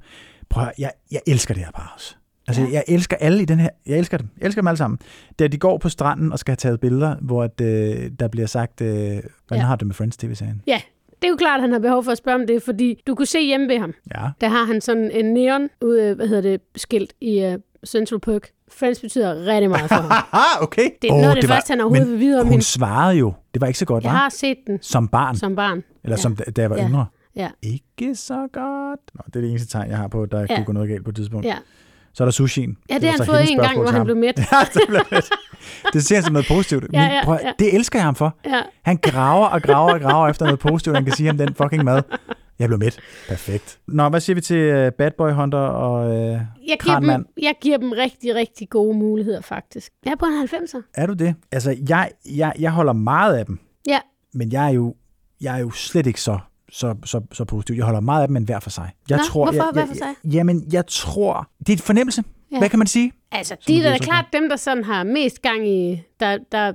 prøv at, jeg, jeg elsker det her par også. Altså, Ja. jeg elsker alle i den her, jeg elsker dem, jeg elsker dem alle sammen. Da de går på stranden og skal have taget billeder, hvor at, øh, der bliver sagt, øh, hvordan Ja. har du det med Friends TV-serien? Ja, det er jo klart, at han har behov for at spørge om det, fordi du kunne se hjemme ved ham, Ja. der har han sådan en neon, ude, hvad hedder det, skilt i uh, Central Park. Friends betyder rigtig meget for ham. Okay. Det er noget af det første, han overhovedet vil vide om hun hende. svarede jo, det var ikke så godt, Jeg var? har set den Som barn, som barn. eller ja. som da jeg var Ja. yngre. Ja. Ikke så godt. Nå, det er det eneste tegn, jeg har på, at der. Ja. kunne gå noget galt på et tidspunkt. Ja. Så er der sushien. Ja, det har han fået hendes en gang, hvor han blev mæt. Ja, det blev fedt. Det ser han som noget positivt. Ja, Men ja, prøv, at- ja. det elsker jeg ham for. Ja. Han graver og graver og graver efter noget positivt, han kan sige om den fucking mad. Jeg blev mæt. Perfekt. Nå, hvad siger vi til uh, Bad Boy Hunter og... Uh, Jeg giver, Kranmand. dem, jeg giver dem rigtig, rigtig gode muligheder, faktisk. Jeg er på en 90'er. er du det? Altså, jeg, jeg, jeg holder meget af dem, Ja, men jeg er jo, jeg er jo slet ikke så, så, så, så positiv. Jeg holder meget af dem, men hver for sig. Jeg Nå, tror, hvorfor jeg, hver jeg, for sig? Jamen, jeg tror... Det er en fornemmelse. Ja. Hvad kan man sige? altså, de er da klart dem, der sådan har mest gang i, der, der,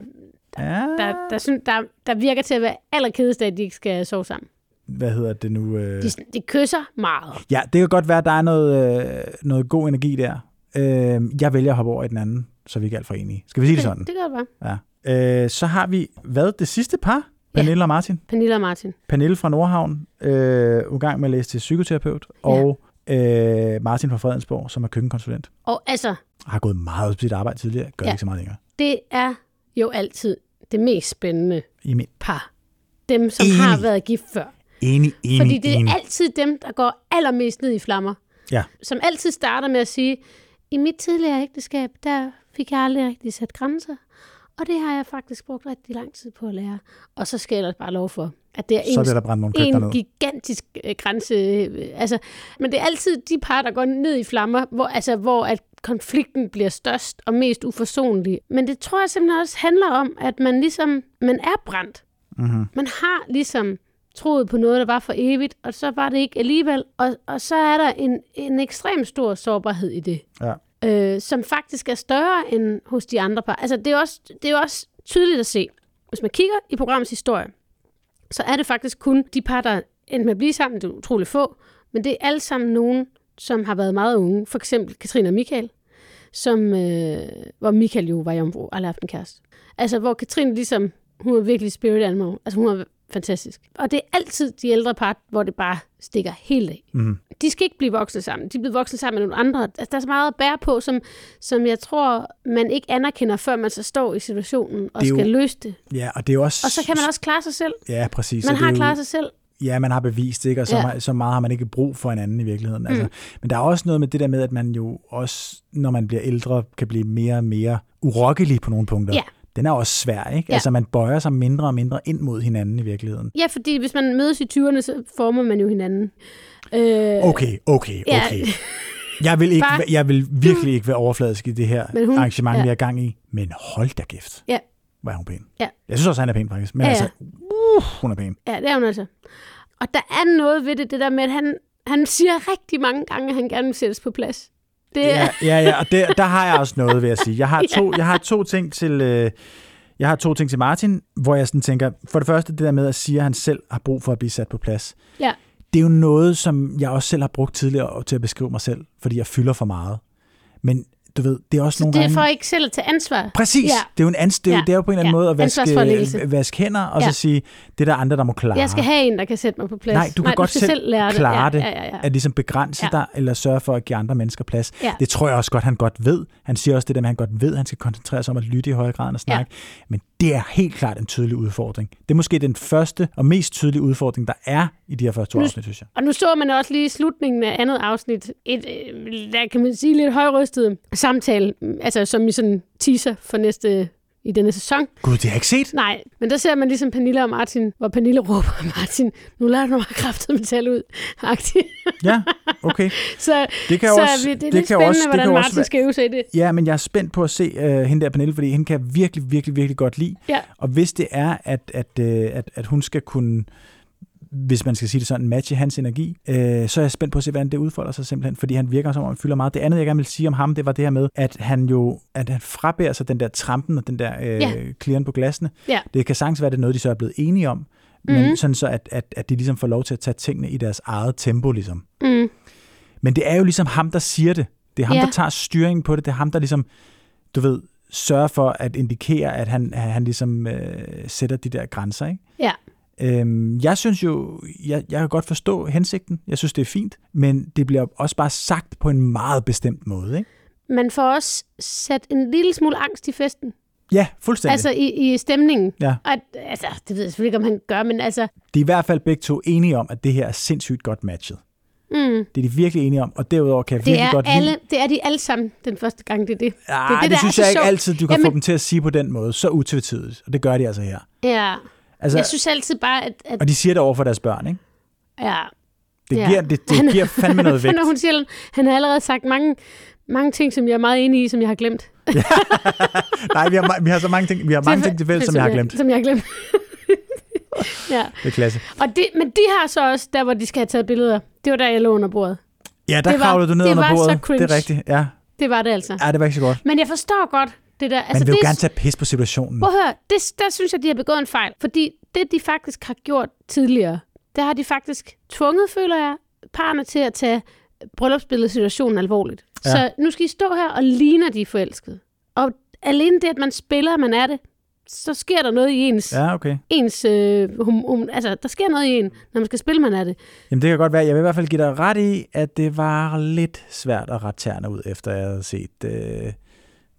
Ja, der, der, synes, der, der virker til at være allerkedest, at de ikke skal sove sammen. hvad hedder det nu? Øh... De, de kysser meget. Ja, det kan godt være, at der er noget, øh, noget god energi der. Øh, jeg vælger at hoppe over i den anden, så vi ikke er alt for enige. Skal vi sige det sådan? Det kan godt være. Ja. Øh, så har vi, hvad, det sidste par? Pernille og Martin. Pernille og Martin. Pernille fra Nordhavn, øh, i gang med at læse til psykoterapeut, og øh, Martin fra Fredensborg, som er køkkenkonsulent. Og altså, Har gået meget på sit arbejde tidligere, gør Ja. ja. ikke så meget længere. det er jo altid det mest spændende I min. par. Dem, som Enig. har været gift før. Enig, enig, Fordi det er enig. altid dem, der går allermest ned i flammer. Ja. Som altid starter med at sige, i mit tidligere ægteskab, der fik jeg aldrig rigtig sat grænser. Og det har jeg faktisk brugt rigtig lang tid på at lære. Og så skal jeg ellers bare lov for, at det er Så en, der nogle køkkener en ned. gigantisk øh, grænse. øh, Altså, men det er altid de par, der går ned i flammer, hvor, altså, hvor at konflikten bliver størst og mest uforsonlig. Men det tror jeg simpelthen også handler om, at man ligesom, man er brændt. Mm-hmm. Man har ligesom troet på noget, der var for evigt, og så var det ikke alligevel. Og, og så er der en, en ekstrem stor sårbarhed i det, Ja øh, som faktisk er større end hos de andre par. Altså, det er, også, det er også tydeligt at se. Hvis man kigger i programmets historie, så er det faktisk kun de par, der endte med at blive sammen, det er utroligt få, men det er alle sammen nogen, som har været meget unge. For eksempel Katrine og Michael, som, øh, hvor Michael jo var jomfru, aldrig haft en kæreste. Altså, hvor Katrine ligesom, hun er virkelig spirit animal. Altså, hun har fantastisk. Og det er altid de ældre par, hvor det bare stikker helt af. Mm. De skal ikke blive voksne sammen. De er blevet voksne sammen med nogle andre. Altså, der er så meget at bære på, som, som jeg tror, man ikke anerkender, før man så står i situationen og er jo- skal løse det. Ja, og det er også... Og så kan man også klare sig selv. Ja, præcis. Man har jo- klaret sig selv. Ja, man har bevist det, ikke? og så, Ja. ja. så meget har man ikke brug for hinanden i virkeligheden. Altså, Men der er også noget med det der med, at man jo også, når man bliver ældre, kan blive mere og mere urokkelig på nogle punkter. Ja. Den er også svær, ikke? Ja. Altså, man bøjer sig mindre og mindre ind mod hinanden i virkeligheden. Ja, fordi hvis man mødes i 20'erne, så former man jo hinanden. Øh, Okay, okay, Ja. okay. Jeg vil, ikke, Bare- jeg vil virkelig ikke være overfladisk i det her Men hun- arrangement, ja. vi er gang i. Men hold da kæft. Ja. Hvor er hun pæn. Ja. Jeg synes også, han er pæn faktisk. Men Ja, ja, ja. altså, uh, hun er pæn. Ja, det er hun altså. Og der er noget ved det, det der med, at han, han siger rigtig mange gange, at han gerne vil sættes på plads. Det er, Ja, ja, ja og det, der har jeg også noget ved at sige. Jeg har to, jeg har to ting til... Øh, jeg har to ting til Martin, hvor jeg sådan tænker, for det første det der med at sige, at han selv har brug for at blive sat på plads. ja. Det er jo noget, som jeg også selv har brugt tidligere til at beskrive mig selv, fordi jeg fylder for meget. Men du ved, det er også Så nogle det er gange... for ikke selv at tage ansvar. Præcis. Ja. Det er jo en ans- det, er, Ja. det er jo på en eller anden Ja. måde at vaske, Ansvarsforlæggelse. vaske hænder, og Ja. så sige, det er der andre, der må klare. Jeg skal have en, der kan sætte mig på plads. Nej, du kan godt skal selv selv lære det. klare ja, det. Ja, ja, ja. At ligesom begrænse Ja. dig, eller sørge for at give andre mennesker plads. Ja. Det tror jeg også godt, han godt ved. Han siger også det der med, at han godt ved, at han skal koncentrere sig om at lytte i højere grad end at snakke. Ja. Men det er helt klart en tydelig udfordring. Det er måske den første og mest tydelige udfordring, der er i de her første to Nu- afsnit, synes jeg. Og nu så man også lige i slutningen af andet afsnit, et, øh, der kan man sige lidt højrystet samtale, altså som i sådan teaser for næste i denne sæson. Gud, det har jeg ikke set. Nej, men der ser man ligesom Pernille og Martin, hvor Pernille råber Martin, nu lader du mig kraftet med tale ud. agtigt. Ja, okay. så Det kan så også, det er det lidt kan spændende, også, det hvordan kan jo Martin også skal øve sig i det. Ja, men jeg er spændt på at se uh, hende der, Pernille, fordi hende kan jeg virkelig, virkelig, virkelig godt lide. Ja. Og hvis det er, at, at, øh, at, at hun skal kunne, hvis man skal sige det sådan, matche hans energi, øh, så er jeg spændt på at se, hvordan det udfolder sig simpelthen, fordi han virker som om, han fylder meget. Det andet, jeg gerne vil sige om ham, det var det her med, at han jo at han frabærer sig den der trampen og den der øh, Ja. på glasene. Ja. Det kan sagtens være, det er noget, de så er blevet enige om, men Mhm. sådan så, at, at, at de ligesom får lov til at tage tingene i deres eget tempo, ligesom. Mm. Men det er jo ligesom ham, der siger det. Det er ham, Ja. der tager styringen på det. Det er ham, der ligesom, du ved, sørger for at indikere, at han, at han ligesom øh, sætter de der grænser. Ikke? Øhm, jeg synes jo, jeg, jeg kan godt forstå hensigten. Jeg synes, det er fint. Men det bliver også bare sagt på en meget bestemt måde. Ikke? Man får også sat en lille smule angst i festen. Ja, fuldstændig. Altså i, i stemningen. Ja. Og, altså, det ved jeg selvfølgelig ikke, om han gør, men altså... De er i hvert fald begge to enige om, at det her er sindssygt godt matchet. Mm, Det er de virkelig enige om, og derudover kan jeg det, virkelig er godt alle, lide... det er de alle sammen den første gang, det er det. Ja, det, er det, det, synes jeg ikke sjovt. altid, du kan Jamen- få dem til at sige på den måde, så utvetydigt. Og det gør de altså her. Ja, Altså, jeg synes altid bare, at... at og de siger det over for deres børn, ikke? ja, Det Ja. giver, det, Han- det giver fandme noget vægt. Når hun siger, han har allerede sagt mange, mange ting, som jeg er meget enig i, som jeg har glemt. Nej, vi har, vi har så mange ting, vi har mange ting til fælles, som jeg har glemt. Som jeg har glemt. ja. Det er klasse. Og det, men de har så også, der hvor de skal have taget billeder, det var der, jeg lå under bordet. Ja, der Det kravlede du ned det under var så bordet. cringe. Det er rigtigt, ja. Det var det altså. Ja, det var ikke så godt. Men jeg forstår godt det der. Man Altså, vil jo det, gerne tage pis på situationen. Prøv at høre, det, der synes jeg, de har begået en fejl. Fordi det, de faktisk har gjort tidligere, der har de faktisk tvunget, føler jeg, parerne til at tage bryllupsbilledet situationen alvorligt. Ja. Så nu skal I stå her og ligne, at de er forelskede. Og alene det, at man spiller, man er det, så sker der noget i ens, ja. Okay. ens øh, hum, hum, altså, der sker noget i en, når man skal spille, man er det. Jamen, det kan godt være. Jeg vil i hvert fald give dig ret i, at det var lidt svært at rette tæerne ud, efter jeg havde set øh,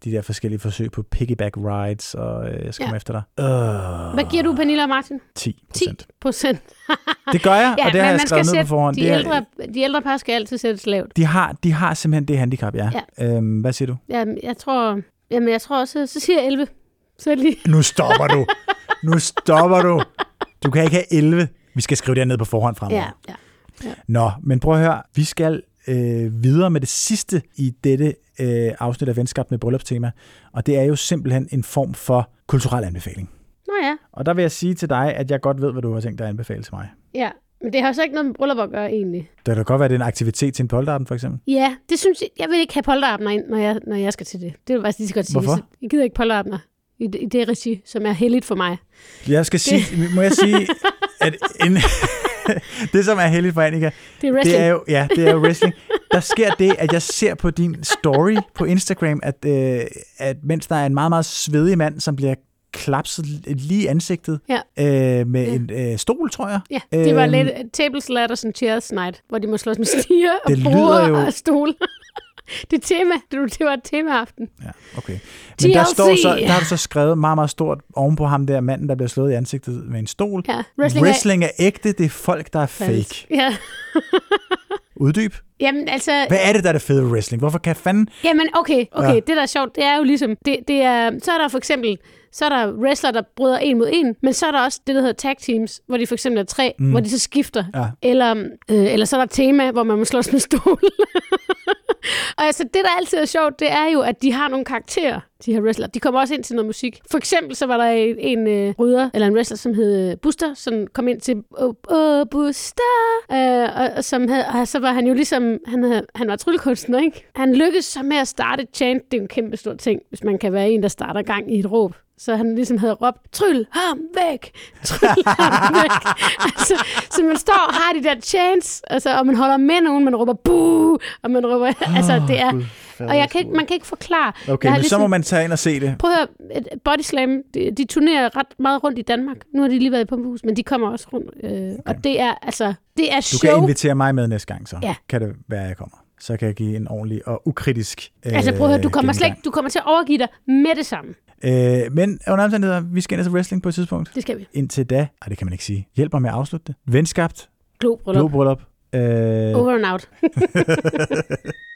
de der forskellige forsøg på piggyback rides, og øh, jeg skal Ja. komme efter dig. Øh, Hvad giver du, Pernille og Martin? 10 10 procent. procent. Det gør jeg, Ja, og det har jeg skrevet ned på forhånd. De Det er, ældre, de ældre par skal altid sættes lavt. de, har, de har simpelthen det handicap, ja. Ja. Øhm, hvad siger du? Jamen, jeg tror, jamen, jeg tror også, så siger jeg 11. Så lige. Nu stopper du. nu stopper du. Du kan ikke have 11. Vi skal skrive det ned på forhånd fremover. Ja, ja. Nå, men prøv at høre. Vi skal øh, videre med det sidste i dette øh, afsnit af Venskab med bryllupstema, og det er jo simpelthen en form for kulturel anbefaling. Nå ja, Og der vil jeg sige til dig, at jeg godt ved, hvad du har tænkt dig at anbefale til mig. ja. Men det har så ikke noget med bryllup at gøre, egentlig. Det kan godt være, at det er en aktivitet til en polterappen, for eksempel. Ja, det synes jeg, jeg vil ikke have polterabner ind, når jeg, når jeg skal til det. Det vil jeg faktisk lige så godt sige. Hvorfor? Jeg gider ikke polterabner i, det- i det regi, som er heldigt for mig. Jeg skal sige, må jeg sige, at en, det, som er heldigt for Annika, Det er wrestling. det er jo, ja, det er jo wrestling. Der sker det, at jeg ser på din story på Instagram, at, øh, at mens der er en meget, meget svedig mand, som bliver klapset lige i ansigtet Ja. øh, med Ja. en øh, stol, tror jeg. Ja, det var Øhm, lidt tables, ladders and chairs night, hvor de må slås med stiger og Det lyder jo- og stole. det er tema. Det, det var et temaaften. Ja, okay. Men der, TLC. står så, der har du så skrevet meget, meget stort oven på ham der manden, der bliver slået i ansigtet med en stol. Ja, wrestling, Wrestling er ægte, det er folk, der er fake. Ja. Uddyb. Jamen, altså, Hvad er det, der er det fede wrestling? Hvorfor kan fanden... Jamen, okay, okay. Ja. Det, der er sjovt, det er jo ligesom, det, det er, så er der for eksempel, så er der wrestler, der bryder en mod en, men så er der også det, der hedder tag teams, hvor de for eksempel er tre, Mm. hvor de så skifter. Ja. Eller, øh, eller så er der tema, hvor man må slås med stol. og altså, det, der altid er sjovt, det er jo, at de har nogle karakterer, de her wrestler. De kommer også ind til noget musik. For eksempel så var der en, en øh, rydder, eller en wrestler, som hed øh, Buster, som kom ind til Åh, oh, Buster, øh, og, og, som havde, og så var han jo ligesom, han, havde, han var tryllekunstner, ikke? Han lykkedes så med at starte et chant. Det er jo en kæmpe stor ting, hvis man kan være en, der starter gang i et råb. Så han ligesom havde råbt, tryl ham væk, tryl ham væk. altså, så man står og har de der chants, altså, og man holder med nogen, man råber buh, og man råber, altså det er, Gud, og jeg kan ikke, man kan ikke forklare. Okay, men så ligesom- må man tage ind og se det. Prøv at høre, Body Slam, de, de turnerer ret meget rundt i Danmark. Nu har de lige været i Pumpehus, men de kommer også rundt. Øh, okay. Og det er, altså, det er Du show. kan invitere mig med næste gang, så Ja. kan det være, jeg kommer. Så kan jeg give en ordentlig og ukritisk øh, altså prøv at høre, du kommer, slet ikke, du kommer til at overgive dig med det samme. Øh, men under omstændigheder, vi skal ind til wrestling på et tidspunkt. Det skal vi. Indtil da, ej, det kan man ikke sige. Hjælp mig med at afslutte det. Venskabt, Globryllup. blodbryllup. Øh, Over and out.